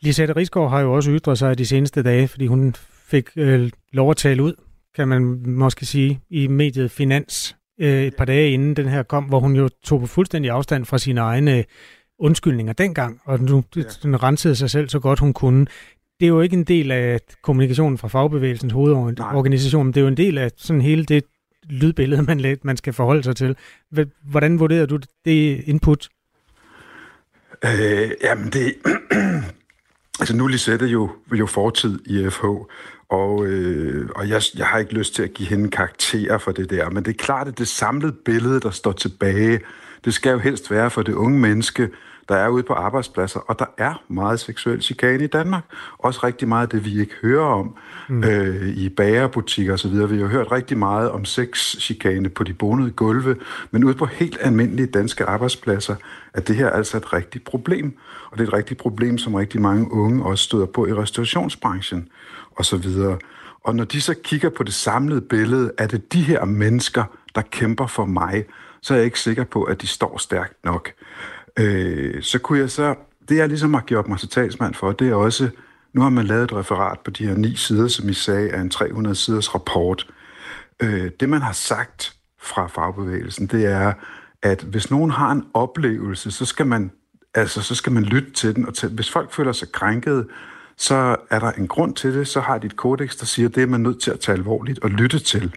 Lisette Rigsgaard har jo også ytret sig de seneste dage, fordi hun fik øh, lov at tale ud, kan man måske sige, i mediet Finans øh, et par dage inden den her kom, hvor hun jo tog på fuldstændig afstand fra sine egne undskyldninger dengang, og nu ja. den rensede sig selv så godt hun kunne. Det er jo ikke en del af kommunikationen fra fagbevægelsens hovedorganisation, men det er jo en del af sådan hele det lydbillede, man, man skal forholde sig til. Hvordan vurderer du det input? Øh, jamen det... altså nu Lisette jo, jo fortid i FH, og, øh, og jeg, jeg har ikke lyst til at give hende karakterer for det der, men det er klart, at det samlede billede, der står tilbage, det skal jo helst være for det unge menneske, der er ude på arbejdspladser, og der er meget seksuel chikane i Danmark. Også rigtig meget af det, vi ikke hører om mm. øh, i bagerbutikker osv. Vi har hørt rigtig meget om sexchikane på de bonede gulve, men ude på helt almindelige danske arbejdspladser er det her altså et rigtigt problem. Og det er et rigtigt problem, som rigtig mange unge også støder på i restaurationsbranchen osv. Og når de så kigger på det samlede billede, er det de her mennesker, der kæmper for mig, så er jeg ikke sikker på, at de står stærkt nok. Øh, så kunne jeg så, det jeg ligesom har gjort mig til talsmand for, det er også, nu har man lavet et referat på de her ni sider, som I sagde, af en 300 siders rapport. Øh, det man har sagt fra fagbevægelsen, det er, at hvis nogen har en oplevelse, så skal man, altså, så skal man lytte til den, og til, hvis folk føler sig krænket, så er der en grund til det, så har de et kodex, der siger, at det er man nødt til at tage alvorligt og lytte til.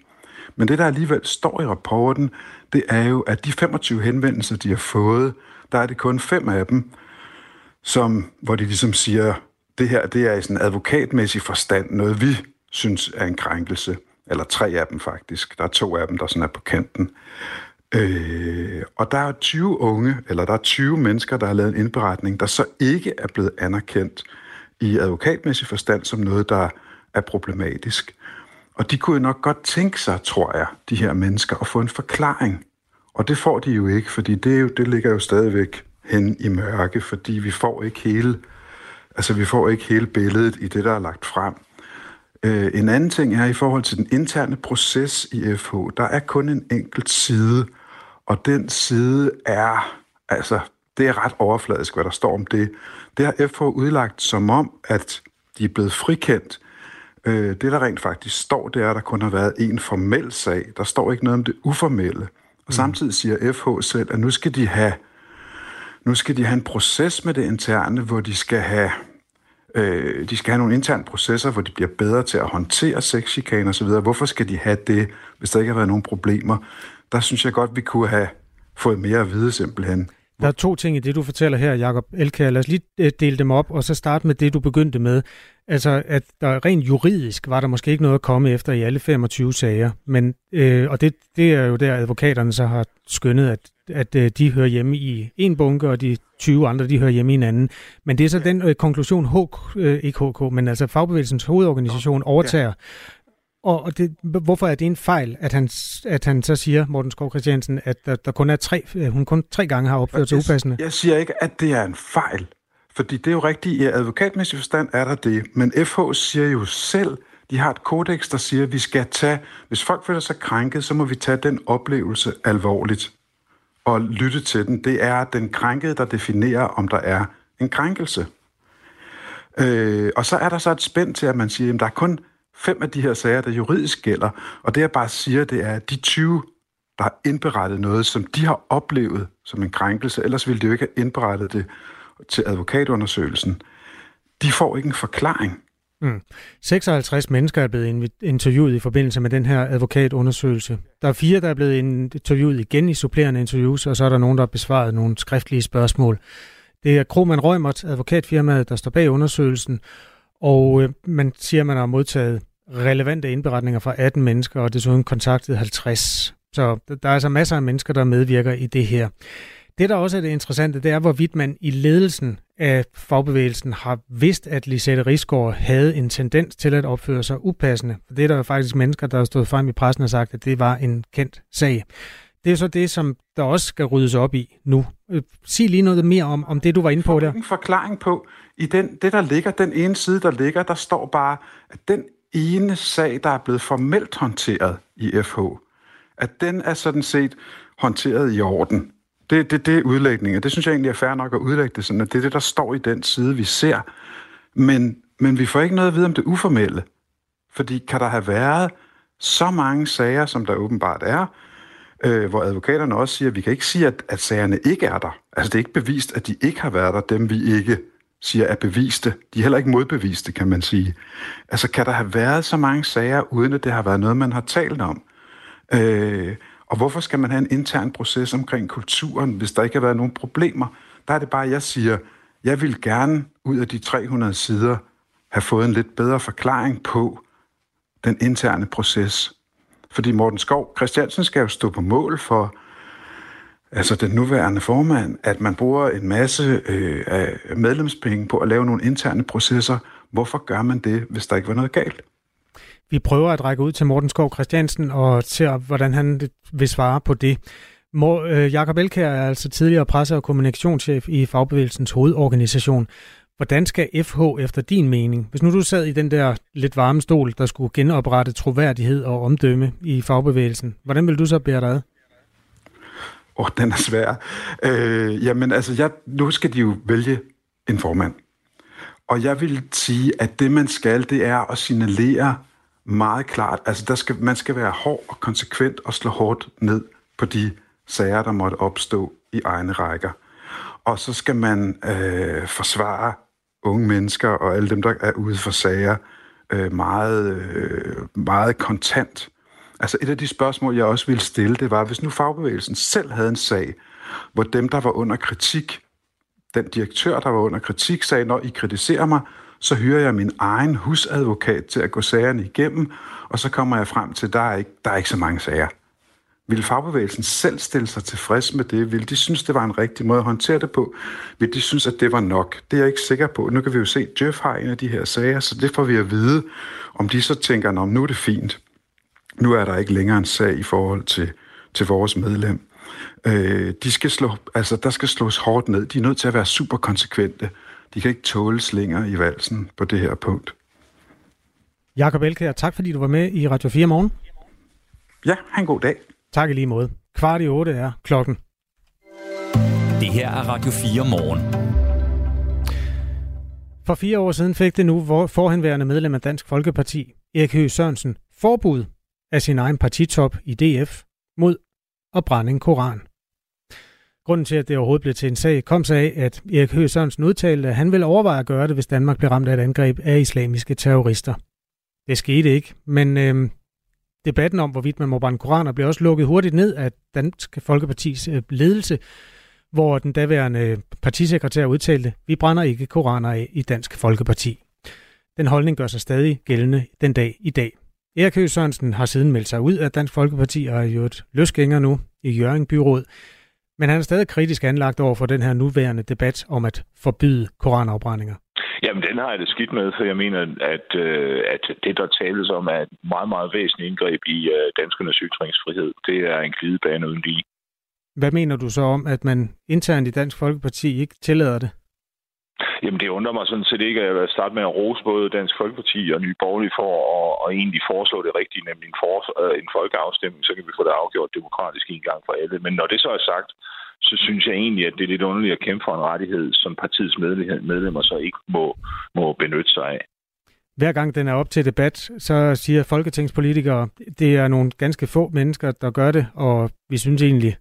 Men det, der alligevel står i rapporten, det er jo, at de 25 henvendelser, de har fået, der er det kun fem af dem, som, hvor de ligesom siger, det her det er i sådan advokatmæssig forstand noget, vi synes er en krænkelse. Eller tre af dem faktisk. Der er to af dem, der sådan er på kanten. Øh, og der er 20 unge, eller der er 20 mennesker, der har lavet en indberetning, der så ikke er blevet anerkendt i advokatmæssig forstand som noget, der er problematisk. Og de kunne jo nok godt tænke sig, tror jeg, de her mennesker, at få en forklaring. Og det får de jo ikke, fordi det, jo, det ligger jo stadigvæk hen i mørke, fordi vi får ikke hele Altså, vi får ikke hele billedet i det, der er lagt frem. Øh, en anden ting er i forhold til den interne proces i FH. Der er kun en enkelt side, og den side er, altså, det er ret overfladisk, hvad der står om det. Det har FH udlagt som om, at de er blevet frikendt. Øh, det, der rent faktisk står, det er, at der kun har været en formel sag. Der står ikke noget om det uformelle. Og samtidig siger FH selv, at nu skal de have nu skal de have en proces med det interne, hvor de skal have øh, de skal have nogle interne processer, hvor de bliver bedre til at håndtere sexchikane osv. Hvorfor skal de have det, hvis der ikke har været nogen problemer? Der synes jeg godt, vi kunne have fået mere at vide simpelthen. Der er to ting i det, du fortæller her, Jakob Elkær. Lad os lige øh, dele dem op, og så starte med det, du begyndte med. Altså, at der rent juridisk var der måske ikke noget at komme efter i alle 25 sager, men, øh, og det, det er jo der, advokaterne så har skyndet, at, at øh, de hører hjemme i en bunke, og de 20 andre, de hører hjemme i en anden. Men det er så den øh, konklusion, HK, øh, ikke HK, men altså Fagbevægelsens hovedorganisation overtager. Ja. Og, og det, hvorfor er det en fejl, at han, at han så siger, Morten Skov Christiansen, at der, der kun er tre, øh, hun kun tre gange har opført sig upassende? Jeg siger ikke, at det er en fejl. Fordi det er jo rigtigt, i advokatmæssig forstand er der det. Men FH siger jo selv, de har et kodex, der siger, at vi skal tage, hvis folk føler sig krænket, så må vi tage den oplevelse alvorligt og lytte til den. Det er den krænkede, der definerer, om der er en krænkelse. Øh, og så er der så et spænd til, at man siger, at der er kun fem af de her sager, der juridisk gælder. Og det jeg bare siger, det er, at de 20, der har indberettet noget, som de har oplevet som en krænkelse, ellers ville de jo ikke have indberettet det til advokatundersøgelsen, de får ikke en forklaring. Mm. 56 mennesker er blevet interviewet i forbindelse med den her advokatundersøgelse. Der er fire, der er blevet interviewet igen i supplerende interviews, og så er der nogen, der har besvaret nogle skriftlige spørgsmål. Det er Kroman Rømert, advokatfirmaet, der står bag undersøgelsen, og øh, man siger, at man har modtaget relevante indberetninger fra 18 mennesker, og desuden kontaktet 50. Så der er altså masser af mennesker, der medvirker i det her. Det, der også er det interessante, det er, hvorvidt man i ledelsen af fagbevægelsen har vidst, at Lisette Risgaard havde en tendens til at opføre sig upassende. Det er der jo faktisk mennesker, der har stået frem i pressen og sagt, at det var en kendt sag. Det er så det, som der også skal ryddes op i nu. Øh, sig lige noget mere om, om det, du var inde på der. En forklaring på, i den, det der ligger, den ene side, der ligger, der står bare, at den ene sag, der er blevet formelt håndteret i FH, at den er sådan set håndteret i orden. Det, det, det er udlægning, det synes jeg egentlig er fair nok at udlægge det sådan, at det er det, der står i den side, vi ser. Men, men vi får ikke noget at vide om det uformelle. Fordi kan der have været så mange sager, som der åbenbart er, øh, hvor advokaterne også siger, at vi kan ikke sige, at, at sagerne ikke er der. Altså det er ikke bevist, at de ikke har været der, dem vi ikke siger er beviste. De er heller ikke modbeviste, kan man sige. Altså kan der have været så mange sager, uden at det har været noget, man har talt om? Øh, og hvorfor skal man have en intern proces omkring kulturen, hvis der ikke har været nogen problemer? Der er det bare, jeg siger, jeg vil gerne ud af de 300 sider have fået en lidt bedre forklaring på den interne proces. Fordi Morten Skov Christiansen skal jo stå på mål for altså den nuværende formand, at man bruger en masse øh, af medlemspenge på at lave nogle interne processer. Hvorfor gør man det, hvis der ikke var noget galt? Vi prøver at række ud til Morten Skov Christiansen og se, hvordan han vil svare på det. Mor, øh, Jakob Elkær er altså tidligere presse- og kommunikationschef i Fagbevægelsens hovedorganisation. Hvordan skal FH efter din mening, hvis nu du sad i den der lidt varme stol, der skulle genoprette troværdighed og omdømme i fagbevægelsen, hvordan vil du så bære dig Åh, oh, den er svær. Øh, jamen altså, jeg, nu skal de jo vælge en formand. Og jeg vil sige, at det man skal, det er at signalere meget klart. Altså, der skal, man skal være hård og konsekvent og slå hårdt ned på de sager, der måtte opstå i egne rækker. Og så skal man øh, forsvare unge mennesker og alle dem, der er ude for sager, øh, meget, øh, meget kontant. Altså et af de spørgsmål, jeg også ville stille, det var, hvis nu fagbevægelsen selv havde en sag, hvor dem, der var under kritik, den direktør, der var under kritik, sagde, når I kritiserer mig, så hyrer jeg min egen husadvokat til at gå sagerne igennem, og så kommer jeg frem til, at der er ikke, der er ikke så mange sager. Vil fagbevægelsen selv stille sig tilfreds med det? Vil de synes, det var en rigtig måde at håndtere det på? Vil de synes, at det var nok? Det er jeg ikke sikker på. Nu kan vi jo se, at Jeff har en af de her sager, så det får vi at vide, om de så tænker, om nu er det fint. Nu er der ikke længere en sag i forhold til, til vores medlem. Øh, de skal slå, altså, der skal slås hårdt ned. De er nødt til at være super konsekvente de kan ikke tåle slinger i valsen på det her punkt. Jakob Elkær, tak fordi du var med i Radio 4 morgen. Ja, ha' en god dag. Tak i lige måde. Kvart i otte er klokken. Det her er Radio 4 morgen. For fire år siden fik det nu forhenværende medlem af Dansk Folkeparti, Erik Høgh Sørensen, forbud af sin egen partitop i DF mod at brænde en koran. Grunden til, at det overhovedet blev til en sag, kom så af, at Erik Høgh Sørensen udtalte, at han ville overveje at gøre det, hvis Danmark blev ramt af et angreb af islamiske terrorister. Det skete ikke, men øh, debatten om, hvorvidt man må brænde koraner, blev også lukket hurtigt ned af Dansk Folkepartis øh, ledelse, hvor den daværende partisekretær udtalte, vi brænder ikke koraner af i Dansk Folkeparti. Den holdning gør sig stadig gældende den dag i dag. Erik Høgh Sørensen har siden meldt sig ud af Dansk Folkeparti og er jo et løsgænger nu i Jørgen Byråd. Men han er stadig kritisk anlagt over for den her nuværende debat om at forbyde koranafbrændinger. Jamen, den har jeg det skidt med, for jeg mener, at, øh, at det, der tales om, er et meget, meget væsentligt indgreb i øh, danskernes ytringsfrihed. Det er en glidebane uden lige. Hvad mener du så om, at man internt i Dansk Folkeparti ikke tillader det? Jamen, det undrer mig sådan set ikke, at jeg starte med at rose både Dansk Folkeparti og Nye Borgerlige for at, at egentlig foreslå det rigtige, nemlig en, for, øh, en folkeafstemning, så kan vi få det afgjort demokratisk en gang for alle. Men når det så er sagt, så synes jeg egentlig, at det er lidt underligt at kæmpe for en rettighed, som partiets medlemmer så ikke må, må benytte sig af. Hver gang den er op til debat, så siger folketingspolitikere, det er nogle ganske få mennesker, der gør det, og vi synes egentlig,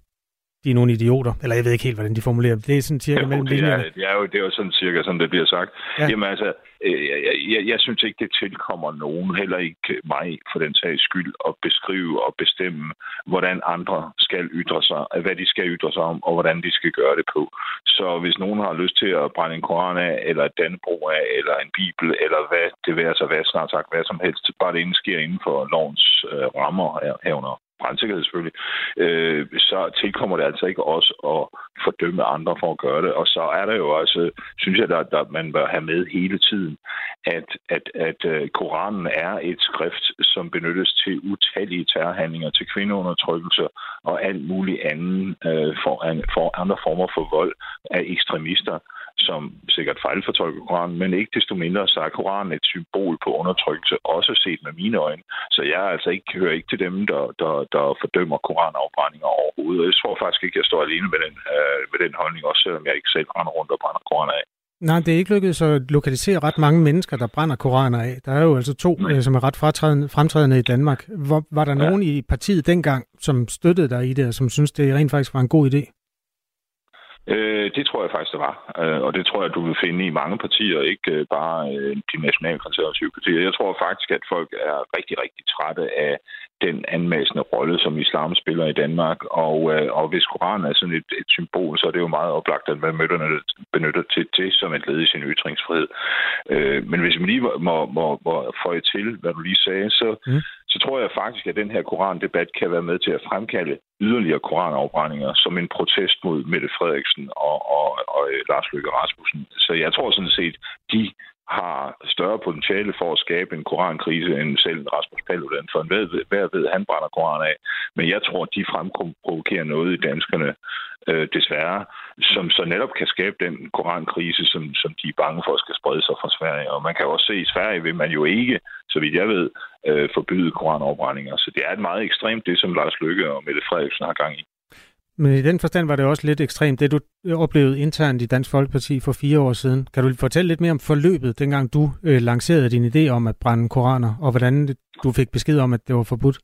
de er nogle idioter. Eller jeg ved ikke helt, hvordan de formulerer det. Det er sådan cirka jo, mellem det er, det er jo det er jo sådan cirka, sådan det bliver sagt. Ja. Jamen altså, øh, jeg, jeg, jeg synes ikke, det tilkommer nogen, heller ikke mig for den sags skyld, at beskrive og bestemme, hvordan andre skal ytre sig, hvad de skal ytre sig om, og hvordan de skal gøre det på. Så hvis nogen har lyst til at brænde en koran af, eller et dannebro af, eller en bibel, eller hvad det vil altså hvad snart sagt, hvad som helst, bare det sker inden for lovens øh, rammer herunder brandsikkerhed selvfølgelig, øh, så tilkommer det altså ikke os at fordømme andre for at gøre det. Og så er der jo også, synes jeg, der, der man bør have med hele tiden, at, at, at uh, Koranen er et skrift, som benyttes til utallige terrorhandlinger, til kvindeundertrykkelse og alt muligt andet uh, for, for andre former for vold af ekstremister som sikkert fejlfortolker Koranen, men ikke desto mindre, så er Koranen et symbol på undertrykkelse, også set med mine øjne. Så jeg altså ikke, hører ikke til dem, der, der, der fordømmer koranafbrændinger overhovedet. Jeg tror faktisk ikke, jeg står alene med den, øh, med den holdning, også selvom jeg ikke selv render rundt og brænder koraner af. Nej, det er ikke lykkedes at lokalisere ret mange mennesker, der brænder koraner af. Der er jo altså to, Nej. Øh, som er ret fremtrædende i Danmark. Hvor, var der ja. nogen i partiet dengang, som støttede dig i det, og som synes, det rent faktisk var en god idé? Øh, det tror jeg faktisk, det var. Øh, og det tror jeg, du vil finde i mange partier, ikke øh, bare øh, de nationalkonservative partier. Jeg tror faktisk, at folk er rigtig, rigtig trætte af den anmassende rolle, som islam spiller i Danmark. Og, øh, og hvis Koranen er sådan et, et symbol, så er det jo meget oplagt, at man benytter, benytter til det som et led i sin ytringsfrihed. Øh, men hvis man lige må, må, må føje til, hvad du lige sagde, så, mm så tror jeg faktisk, at den her korandebat kan være med til at fremkalde yderligere koranafbrændinger som en protest mod Mette Frederiksen og, og, og øh, Lars Løkke Rasmussen. Så jeg tror sådan set, de har større potentiale for at skabe en korankrise end selv Rasmus Paludan, for en ved, hver ved, han brænder koran af. Men jeg tror, at de fremprovokerer noget i danskerne, øh, desværre, som så netop kan skabe den korankrise, som, som de er bange for skal sprede sig fra Sverige. Og man kan også se, at i Sverige vil man jo ikke, så vidt jeg ved, øh, forbyde koranopbrændinger. Så det er et meget ekstremt, det som Lars Lykke og Mette Frederiksen har gang i. Men i den forstand var det også lidt ekstremt, det du oplevede internt i Dansk Folkeparti for fire år siden. Kan du fortælle lidt mere om forløbet, dengang du øh, lancerede din idé om at brænde koraner, og hvordan du fik besked om, at det var forbudt?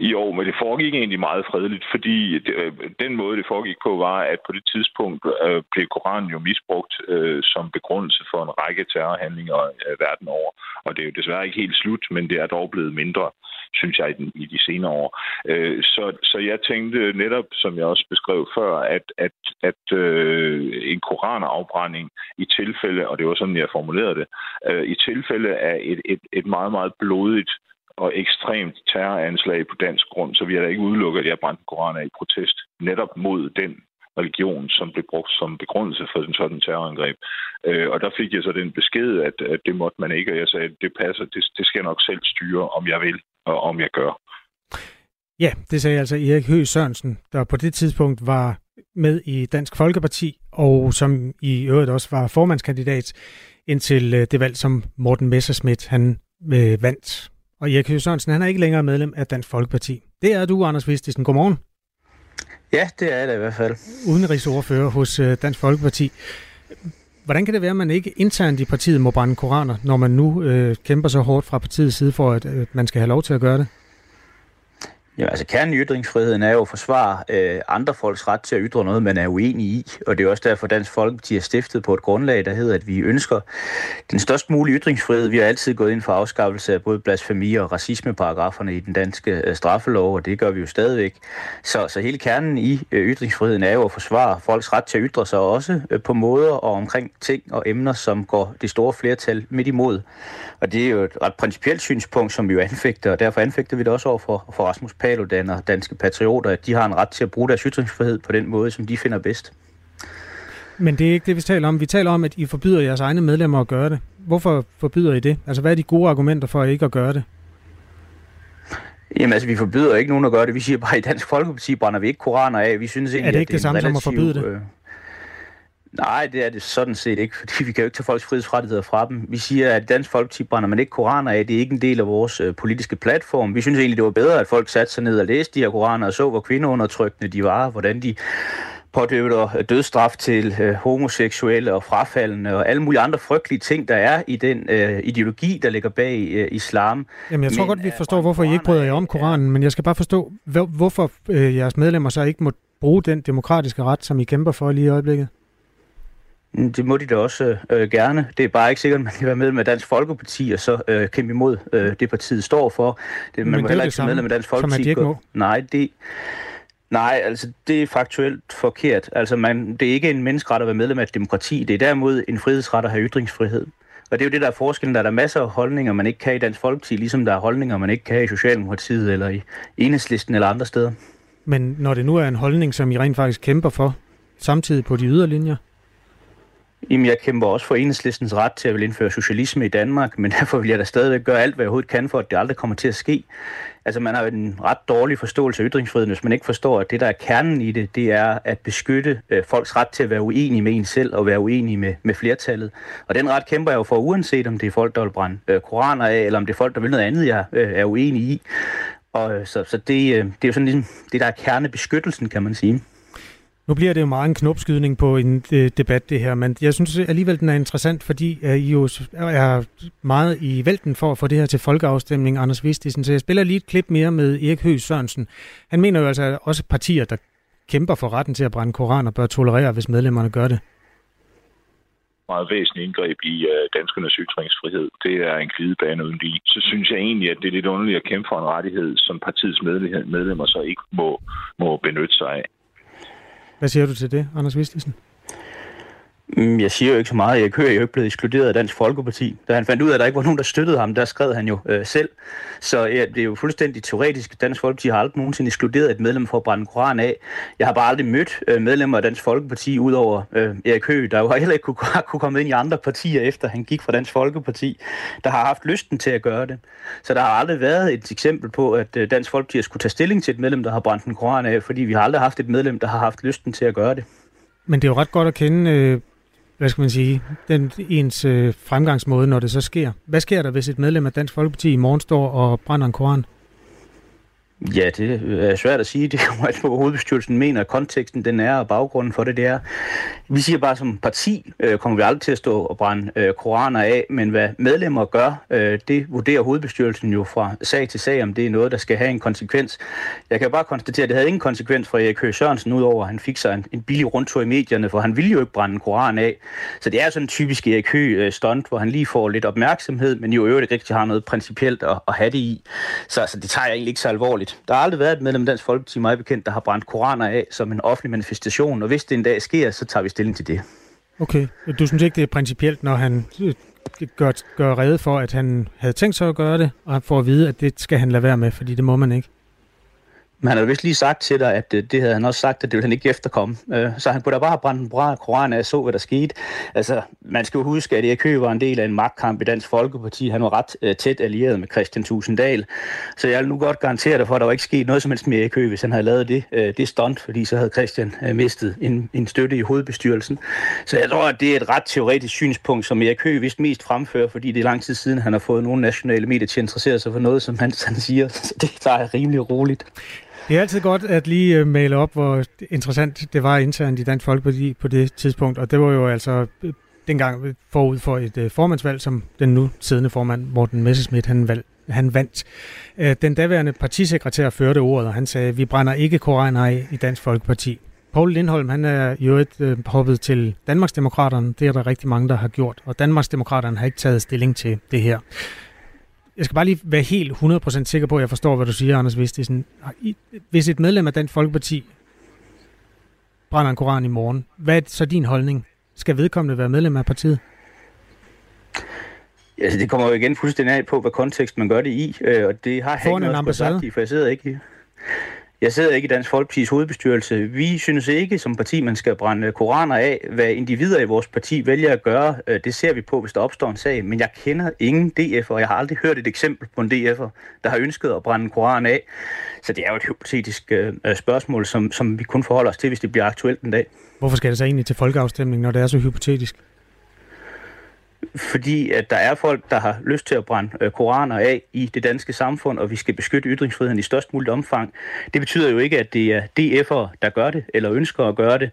Jo, men det foregik egentlig meget fredeligt, fordi det, øh, den måde, det foregik på, var, at på det tidspunkt øh, blev Koranen jo misbrugt øh, som begrundelse for en række terrorhandlinger øh, verden over. Og det er jo desværre ikke helt slut, men det er dog blevet mindre synes jeg, i, den, i de senere år. Øh, så, så jeg tænkte netop, som jeg også beskrev før, at, at, at øh, en koranafbrænding i tilfælde, og det var sådan, jeg formulerede det, øh, i tilfælde af et, et, et meget, meget blodigt og ekstremt terroranslag på dansk grund, så vi har da ikke udelukket, at jeg brændte koraner i protest netop mod den religion, som blev brugt som begrundelse for den sådan terrorangreb. Øh, og der fik jeg så den besked, at, at det måtte man ikke, og jeg sagde, at det passer, det, det skal jeg nok selv styre, om jeg vil om jeg gør. Ja, det sagde altså Erik Høgh Sørensen, der på det tidspunkt var med i Dansk Folkeparti og som i øvrigt også var formandskandidat indtil øh, det valg, som Morten Messerschmidt han øh, vandt. Og Erik Høgh Sørensen, han er ikke længere medlem af Dansk Folkeparti. Det er du, Anders Vistisen. Godmorgen. Ja, det er det i hvert fald. Udenrigsordfører hos øh, Dansk Folkeparti. Hvordan kan det være, at man ikke internt i partiet må brænde koraner, når man nu øh, kæmper så hårdt fra partiets side for, at øh, man skal have lov til at gøre det? Ja, altså kernen i ytringsfriheden er jo at forsvare øh, andre folks ret til at ytre noget, man er uenig i. Og det er også derfor, Dansk Folkeparti er stiftet på et grundlag, der hedder, at vi ønsker den størst mulige ytringsfrihed. Vi har altid gået ind for afskaffelse af både blasfemi og racismeparagraferne i den danske øh, straffelov, og det gør vi jo stadigvæk. Så, så hele kernen i øh, ytringsfriheden er jo at forsvare folks ret til at ytre sig også øh, på måder og omkring ting og emner, som går det store flertal midt imod. Og det er jo et ret principielt synspunkt, som vi jo anfægter, og derfor anfægter vi det også over for, for Rasmus Paludan og danske patrioter, at de har en ret til at bruge deres ytringsfrihed på den måde, som de finder bedst. Men det er ikke det, vi taler om. Vi taler om, at I forbyder jeres egne medlemmer at gøre det. Hvorfor forbyder I det? Altså, hvad er de gode argumenter for at ikke at gøre det? Jamen altså, vi forbyder ikke nogen at gøre det. Vi siger bare, at i Dansk Folkeparti brænder vi ikke koraner af. Vi synes egentlig, er det ikke at det, det samme relativ, som at forbyde det? Øh, Nej, det er det sådan set ikke, fordi vi kan jo ikke tage folks frihedsrettigheder fra dem. Vi siger, at Dansk Folkeparti brænder man ikke koraner af. Det er ikke en del af vores øh, politiske platform. Vi synes egentlig, det var bedre, at folk satte sig ned og læste de her koraner og så, hvor kvindeundertrykkende de var, hvordan de pådøver dødsstraf til øh, homoseksuelle og frafaldende og alle mulige andre frygtelige ting, der er i den øh, ideologi, der ligger bag øh, islam. Jamen, jeg tror Men, godt, vi forstår, hvorfor I ikke bryder jer om Koranen, men jeg skal bare forstå, hvor, hvorfor øh, jeres medlemmer så ikke må bruge den demokratiske ret, som I kæmper for lige i øjeblikket. Mm, Det må de da også øh, gerne. Det er bare ikke sikkert, at man kan være med med Dansk Folkeparti og så øh, kæmpe imod øh, det, partiet står for. Det, man Men må det er heller ikke være medlem af Dansk som Folkeparti. de ikke må. Nej, det, nej, altså det er faktuelt forkert. Altså man, det er ikke en menneskeret at være medlem af et demokrati. Det er derimod en frihedsret at have ytringsfrihed. Og det er jo det, der er forskellen. Der er der masser af holdninger, man ikke kan i Dansk Folkeparti, ligesom der er holdninger, man ikke kan i Socialdemokratiet eller i Enhedslisten eller andre steder. Men når det nu er en holdning, som I rent faktisk kæmper for, samtidig på de yderlinjer, Jamen, jeg kæmper også for enhedslistens ret til at vil indføre socialisme i Danmark, men derfor vil jeg da stadigvæk gøre alt, hvad jeg overhovedet kan for, at det aldrig kommer til at ske. Altså, man har jo en ret dårlig forståelse af ytringsfriheden, hvis man ikke forstår, at det, der er kernen i det, det er at beskytte øh, folks ret til at være uenige med en selv og være uenige med, med flertallet. Og den ret kæmper jeg jo for, uanset om det er folk, der vil brænde øh, koraner af, eller om det er folk, der vil noget andet, jeg øh, er uenig i. Og øh, så, så det, øh, det er jo sådan ligesom det, der er kernebeskyttelsen, kan man sige. Nu bliver det jo meget en knopskydning på en øh, debat, det her, men jeg synes alligevel, den er interessant, fordi øh, I jo er meget i vælten for at få det her til folkeafstemning, Anders Vistisen. Så jeg spiller lige et klip mere med Erik Høgh Sørensen. Han mener jo altså, at også partier, der kæmper for retten til at brænde koraner, bør tolerere, hvis medlemmerne gør det. meget væsentlig indgreb i øh, danskernes ytringsfrihed. Det er en glidebane uden lige. Så synes jeg egentlig, at det er lidt underligt at kæmpe for en rettighed, som partiets medlemmer så ikke må, må benytte sig af. Hvad siger du til det, Anders Vistisen? Mm, jeg siger jo ikke så meget. Jeg hører jo ikke blevet ekskluderet af Dansk Folkeparti. Da han fandt ud af, at der ikke var nogen, der støttede ham, der skrev han jo øh, selv. Så ja, det er jo fuldstændig teoretisk. Dansk Folkeparti har aldrig nogensinde ekskluderet et medlem for at brænde Koran af. Jeg har bare aldrig mødt øh, medlemmer af Dansk Folkeparti, udover øh, Erik Høgh, der jo heller ikke kunne, kunne komme ind i andre partier, efter han gik fra Dansk Folkeparti, der har haft lysten til at gøre det. Så der har aldrig været et eksempel på, at øh, Dansk Folkeparti skulle tage stilling til et medlem, der har brændt en Koran af, fordi vi har aldrig haft et medlem, der har haft lysten til at gøre det. Men det er jo ret godt at kende, øh, hvad skal man sige, den, ens øh, fremgangsmåde, når det så sker. Hvad sker der, hvis et medlem af Dansk Folkeparti i morgen står og brænder en koran? Ja, det er svært at sige. Det kommer alt på, hvad hovedbestyrelsen mener, konteksten den er, og baggrunden for det, det er. Vi siger bare, som parti øh, kommer vi aldrig til at stå og brænde øh, koraner af, men hvad medlemmer gør, øh, det vurderer hovedbestyrelsen jo fra sag til sag, om det er noget, der skal have en konsekvens. Jeg kan bare konstatere, at det havde ingen konsekvens for Erik Høgh Sørensen, udover at han fik sig en, en billig rundtur i medierne, for han ville jo ikke brænde en koran af. Så det er sådan en typisk Erik Høgh øh, stunt, hvor han lige får lidt opmærksomhed, men jo i øvrigt ikke rigtig har noget principielt at, at have det i. Så altså, det tager jeg egentlig ikke så alvorligt. Der har aldrig været et medlem af Dansk Folkeparti, mig bekendt, der har brændt koraner af som en offentlig manifestation, og hvis det en dag sker, så tager vi stilling til det. Okay, du synes ikke, det er principielt, når han øh, gør, gør rede for, at han havde tænkt sig at gøre det, og han får at vide, at det skal han lade være med, fordi det må man ikke? Men han havde vist lige sagt til dig, at øh, det havde han også sagt, at det ville han ikke efterkomme. Øh, så han kunne da bare have brændt en bra koran af så, hvad der skete. Altså, man skal jo huske, at Erik Høgh var en del af en magtkamp i Dansk Folkeparti. Han var ret øh, tæt allieret med Christian Tusinddal. Så jeg vil nu godt garantere dig for, at der var ikke sket noget som helst med Erik Høgh, hvis han havde lavet det, det stunt, fordi så havde Christian mistet en, en støtte i hovedbestyrelsen. Så jeg tror, at det er et ret teoretisk synspunkt, som Erik Høgh vist mest fremfører, fordi det er lang tid siden, han har fået nogle nationale medier til at interessere sig for noget, som han, han siger. Så det tager jeg rimelig roligt. Det er altid godt at lige øh, male op, hvor interessant det var internt i Dansk Folkeparti på det tidspunkt, og det var jo altså øh, dengang forud for et øh, formandsvalg, som den nu siddende formand, Morten Messerschmidt, han, valg, han vandt. Øh, den daværende partisekretær førte ordet, og han sagde, vi brænder ikke koraner af i Dansk Folkeparti. Poul Lindholm, han er jo et hoppet til Danmarksdemokraterne. Det er der rigtig mange, der har gjort. Og Danmarksdemokraterne har ikke taget stilling til det her. Jeg skal bare lige være helt 100% sikker på, at jeg forstår, hvad du siger, Anders Vistisen. Hvis et medlem af Dansk Folkeparti brænder en koran i morgen, hvad er så din holdning? Skal vedkommende være medlem af partiet? Altså, det kommer jo igen fuldstændig af på, hvad kontekst man gør det i, øh, og det har jeg ikke noget for jeg sidder ikke i. Jeg sidder ikke i Dansk Folkepartis hovedbestyrelse. Vi synes ikke som parti, man skal brænde koraner af. Hvad individer i vores parti vælger at gøre, øh, det ser vi på, hvis der opstår en sag. Men jeg kender ingen DF'er, og jeg har aldrig hørt et eksempel på en DF'er, der har ønsket at brænde koran af. Så det er jo et hypotetisk øh, spørgsmål, som, som vi kun forholder os til, hvis det bliver aktuelt en dag. Hvorfor skal det så egentlig til folkeafstemning, når det er så hypotetisk? Fordi at der er folk, der har lyst til at brænde øh, koraner af i det danske samfund, og vi skal beskytte ytringsfriheden i størst muligt omfang. Det betyder jo ikke, at det er DF'er, der gør det, eller ønsker at gøre det.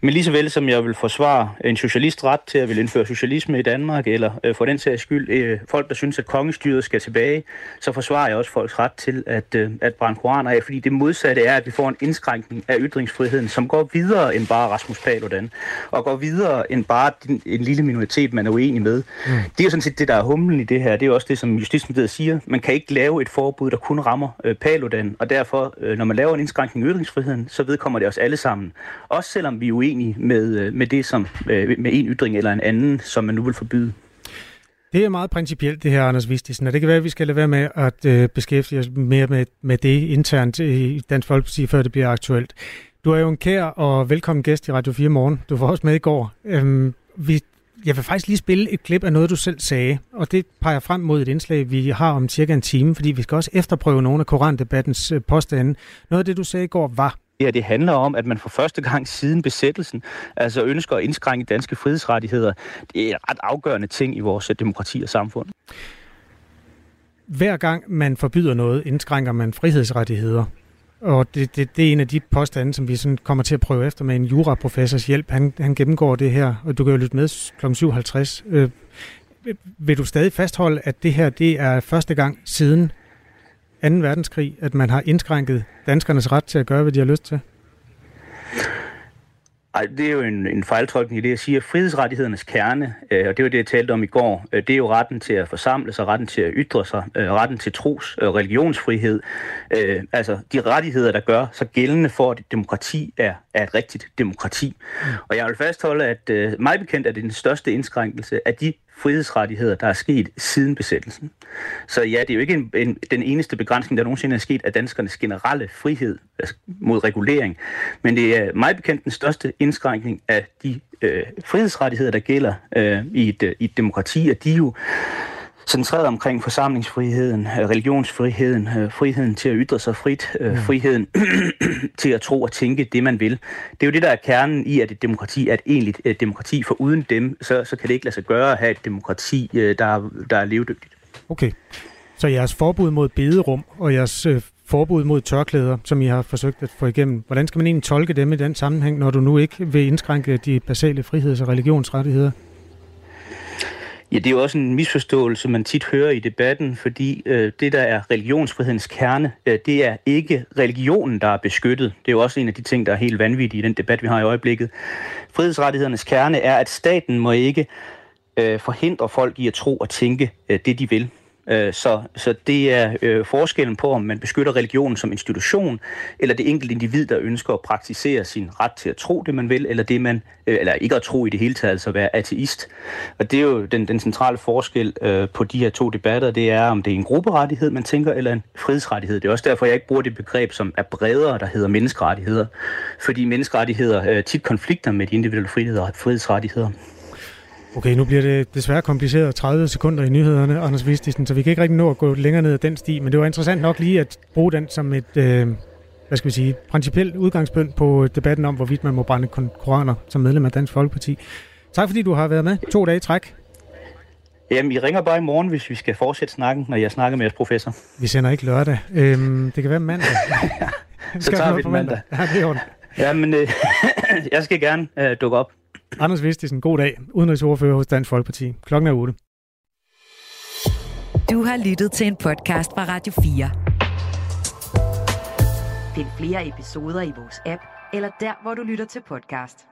Men lige så vel som jeg vil forsvare en socialist ret til at vil indføre socialisme i Danmark, eller øh, for den sags skyld øh, folk, der synes, at kongestyret skal tilbage, så forsvarer jeg også folks ret til at, øh, at brænde koraner af, fordi det modsatte er, at vi får en indskrænkning af ytringsfriheden, som går videre end bare Rasmus Paludan, og går videre end bare en, en lille minoritet, man er uenig med. Mm. Det er jo sådan set det, der er humlen i det her. Det er jo også det, som Justitsministeriet siger. Man kan ikke lave et forbud, der kun rammer øh, Paludan, og derfor, øh, når man laver en indskrænkning i ytringsfriheden, så vedkommer det os alle sammen. Også selvom vi er uenige med, øh, med det, som øh, med en ytring eller en anden, som man nu vil forbyde. Det er meget principielt, det her, Anders Vistisen, og det kan være, at vi skal lade være med at øh, beskæftige os mere med, med det internt i Dansk Folkeparti, før det bliver aktuelt. Du er jo en kær og velkommen gæst i Radio 4 morgen. Du var også med i går. Øhm, vi jeg vil faktisk lige spille et klip af noget, du selv sagde, og det peger frem mod et indslag, vi har om cirka en time, fordi vi skal også efterprøve nogle af korandebattens øh, påstande. Noget af det, du sagde i går, var... Ja, det handler om, at man for første gang siden besættelsen altså ønsker at indskrænke danske frihedsrettigheder. Det er en ret afgørende ting i vores demokrati og samfund. Hver gang man forbyder noget, indskrænker man frihedsrettigheder. Og det, det, det er en af de påstande, som vi sådan kommer til at prøve efter med en juraprofessors hjælp. Han, han gennemgår det her, og du kan jo lytte med kl. 7.50. Øh, vil du stadig fastholde, at det her det er første gang siden 2. verdenskrig, at man har indskrænket danskernes ret til at gøre, hvad de har lyst til? Ej, det er jo en, en fejltolkning i det, jeg siger. Frihedsrettighedernes kerne, øh, og det var det, jeg talte om i går, øh, det er jo retten til at forsamle sig, retten til at ytre sig, øh, retten til tros- og religionsfrihed. Øh, altså de rettigheder, der gør så gældende for, at et demokrati er, er et rigtigt demokrati. Mm. Og jeg vil fastholde, at øh, meget bekendt er det den største indskrænkelse af de frihedsrettigheder, der er sket siden besættelsen. Så ja, det er jo ikke en, en, den eneste begrænsning, der nogensinde er sket af danskernes generelle frihed altså mod regulering, men det er meget bekendt den største indskrænkning af de øh, frihedsrettigheder, der gælder øh, i, et, øh, i et demokrati, og de jo centreret omkring forsamlingsfriheden, øh, religionsfriheden, øh, friheden til at ytre sig frit, øh, mm. friheden til at tro og tænke det, man vil. Det er jo det, der er kernen i, at et demokrati er et egentligt et demokrati, for uden dem, så, så kan det ikke lade sig gøre at have et demokrati, der, der er levedygtigt. Okay, så jeres forbud mod bederum og jeres forbud mod tørklæder, som I har forsøgt at få igennem, hvordan skal man egentlig tolke dem i den sammenhæng, når du nu ikke vil indskrænke de basale friheds- og religionsrettigheder? Ja, det er jo også en misforståelse, man tit hører i debatten, fordi øh, det, der er religionsfrihedens kerne, øh, det er ikke religionen, der er beskyttet. Det er jo også en af de ting, der er helt vanvittige i den debat, vi har i øjeblikket. Frihedsrettighedernes kerne er, at staten må ikke øh, forhindre folk i at tro og tænke øh, det, de vil. Øh, så, så det er øh, forskellen på, om man beskytter religionen som institution, eller det enkelte individ, der ønsker at praktisere sin ret til at tro det, man vil, eller det man øh, eller ikke at tro i det hele taget, altså være ateist. Og det er jo den, den centrale forskel øh, på de her to debatter, det er, om det er en grupperettighed, man tænker, eller en frihedsrettighed. Det er også derfor, jeg ikke bruger det begreb, som er bredere, der hedder menneskerettigheder. Fordi menneskerettigheder øh, tit konflikter med de individuelle frihedsrettigheder. Okay, nu bliver det desværre kompliceret 30 sekunder i nyhederne, Anders Vistisen, så vi kan ikke rigtig nå at gå længere ned ad den sti, men det var interessant nok lige at bruge den som et, øh, hvad skal vi sige, principielt udgangspunkt på debatten om, hvorvidt man må brænde koraner som medlem af Dansk Folkeparti. Tak fordi du har været med to dage i træk. Jamen, I ringer bare i morgen, hvis vi skal fortsætte snakken, når jeg snakker med jeres professor. Vi sender ikke lørdag. Øhm, det kan være mandag. Så tager vi den mandag. mandag. Ja, det er Jamen, øh, jeg skal gerne øh, dukke op. Anders Vistisen, god dag. Udenrigsordfører hos Dansk Folkeparti. Klokken er 8. Du har lyttet til en podcast fra Radio 4. Find flere episoder i vores app, eller der, hvor du lytter til podcast.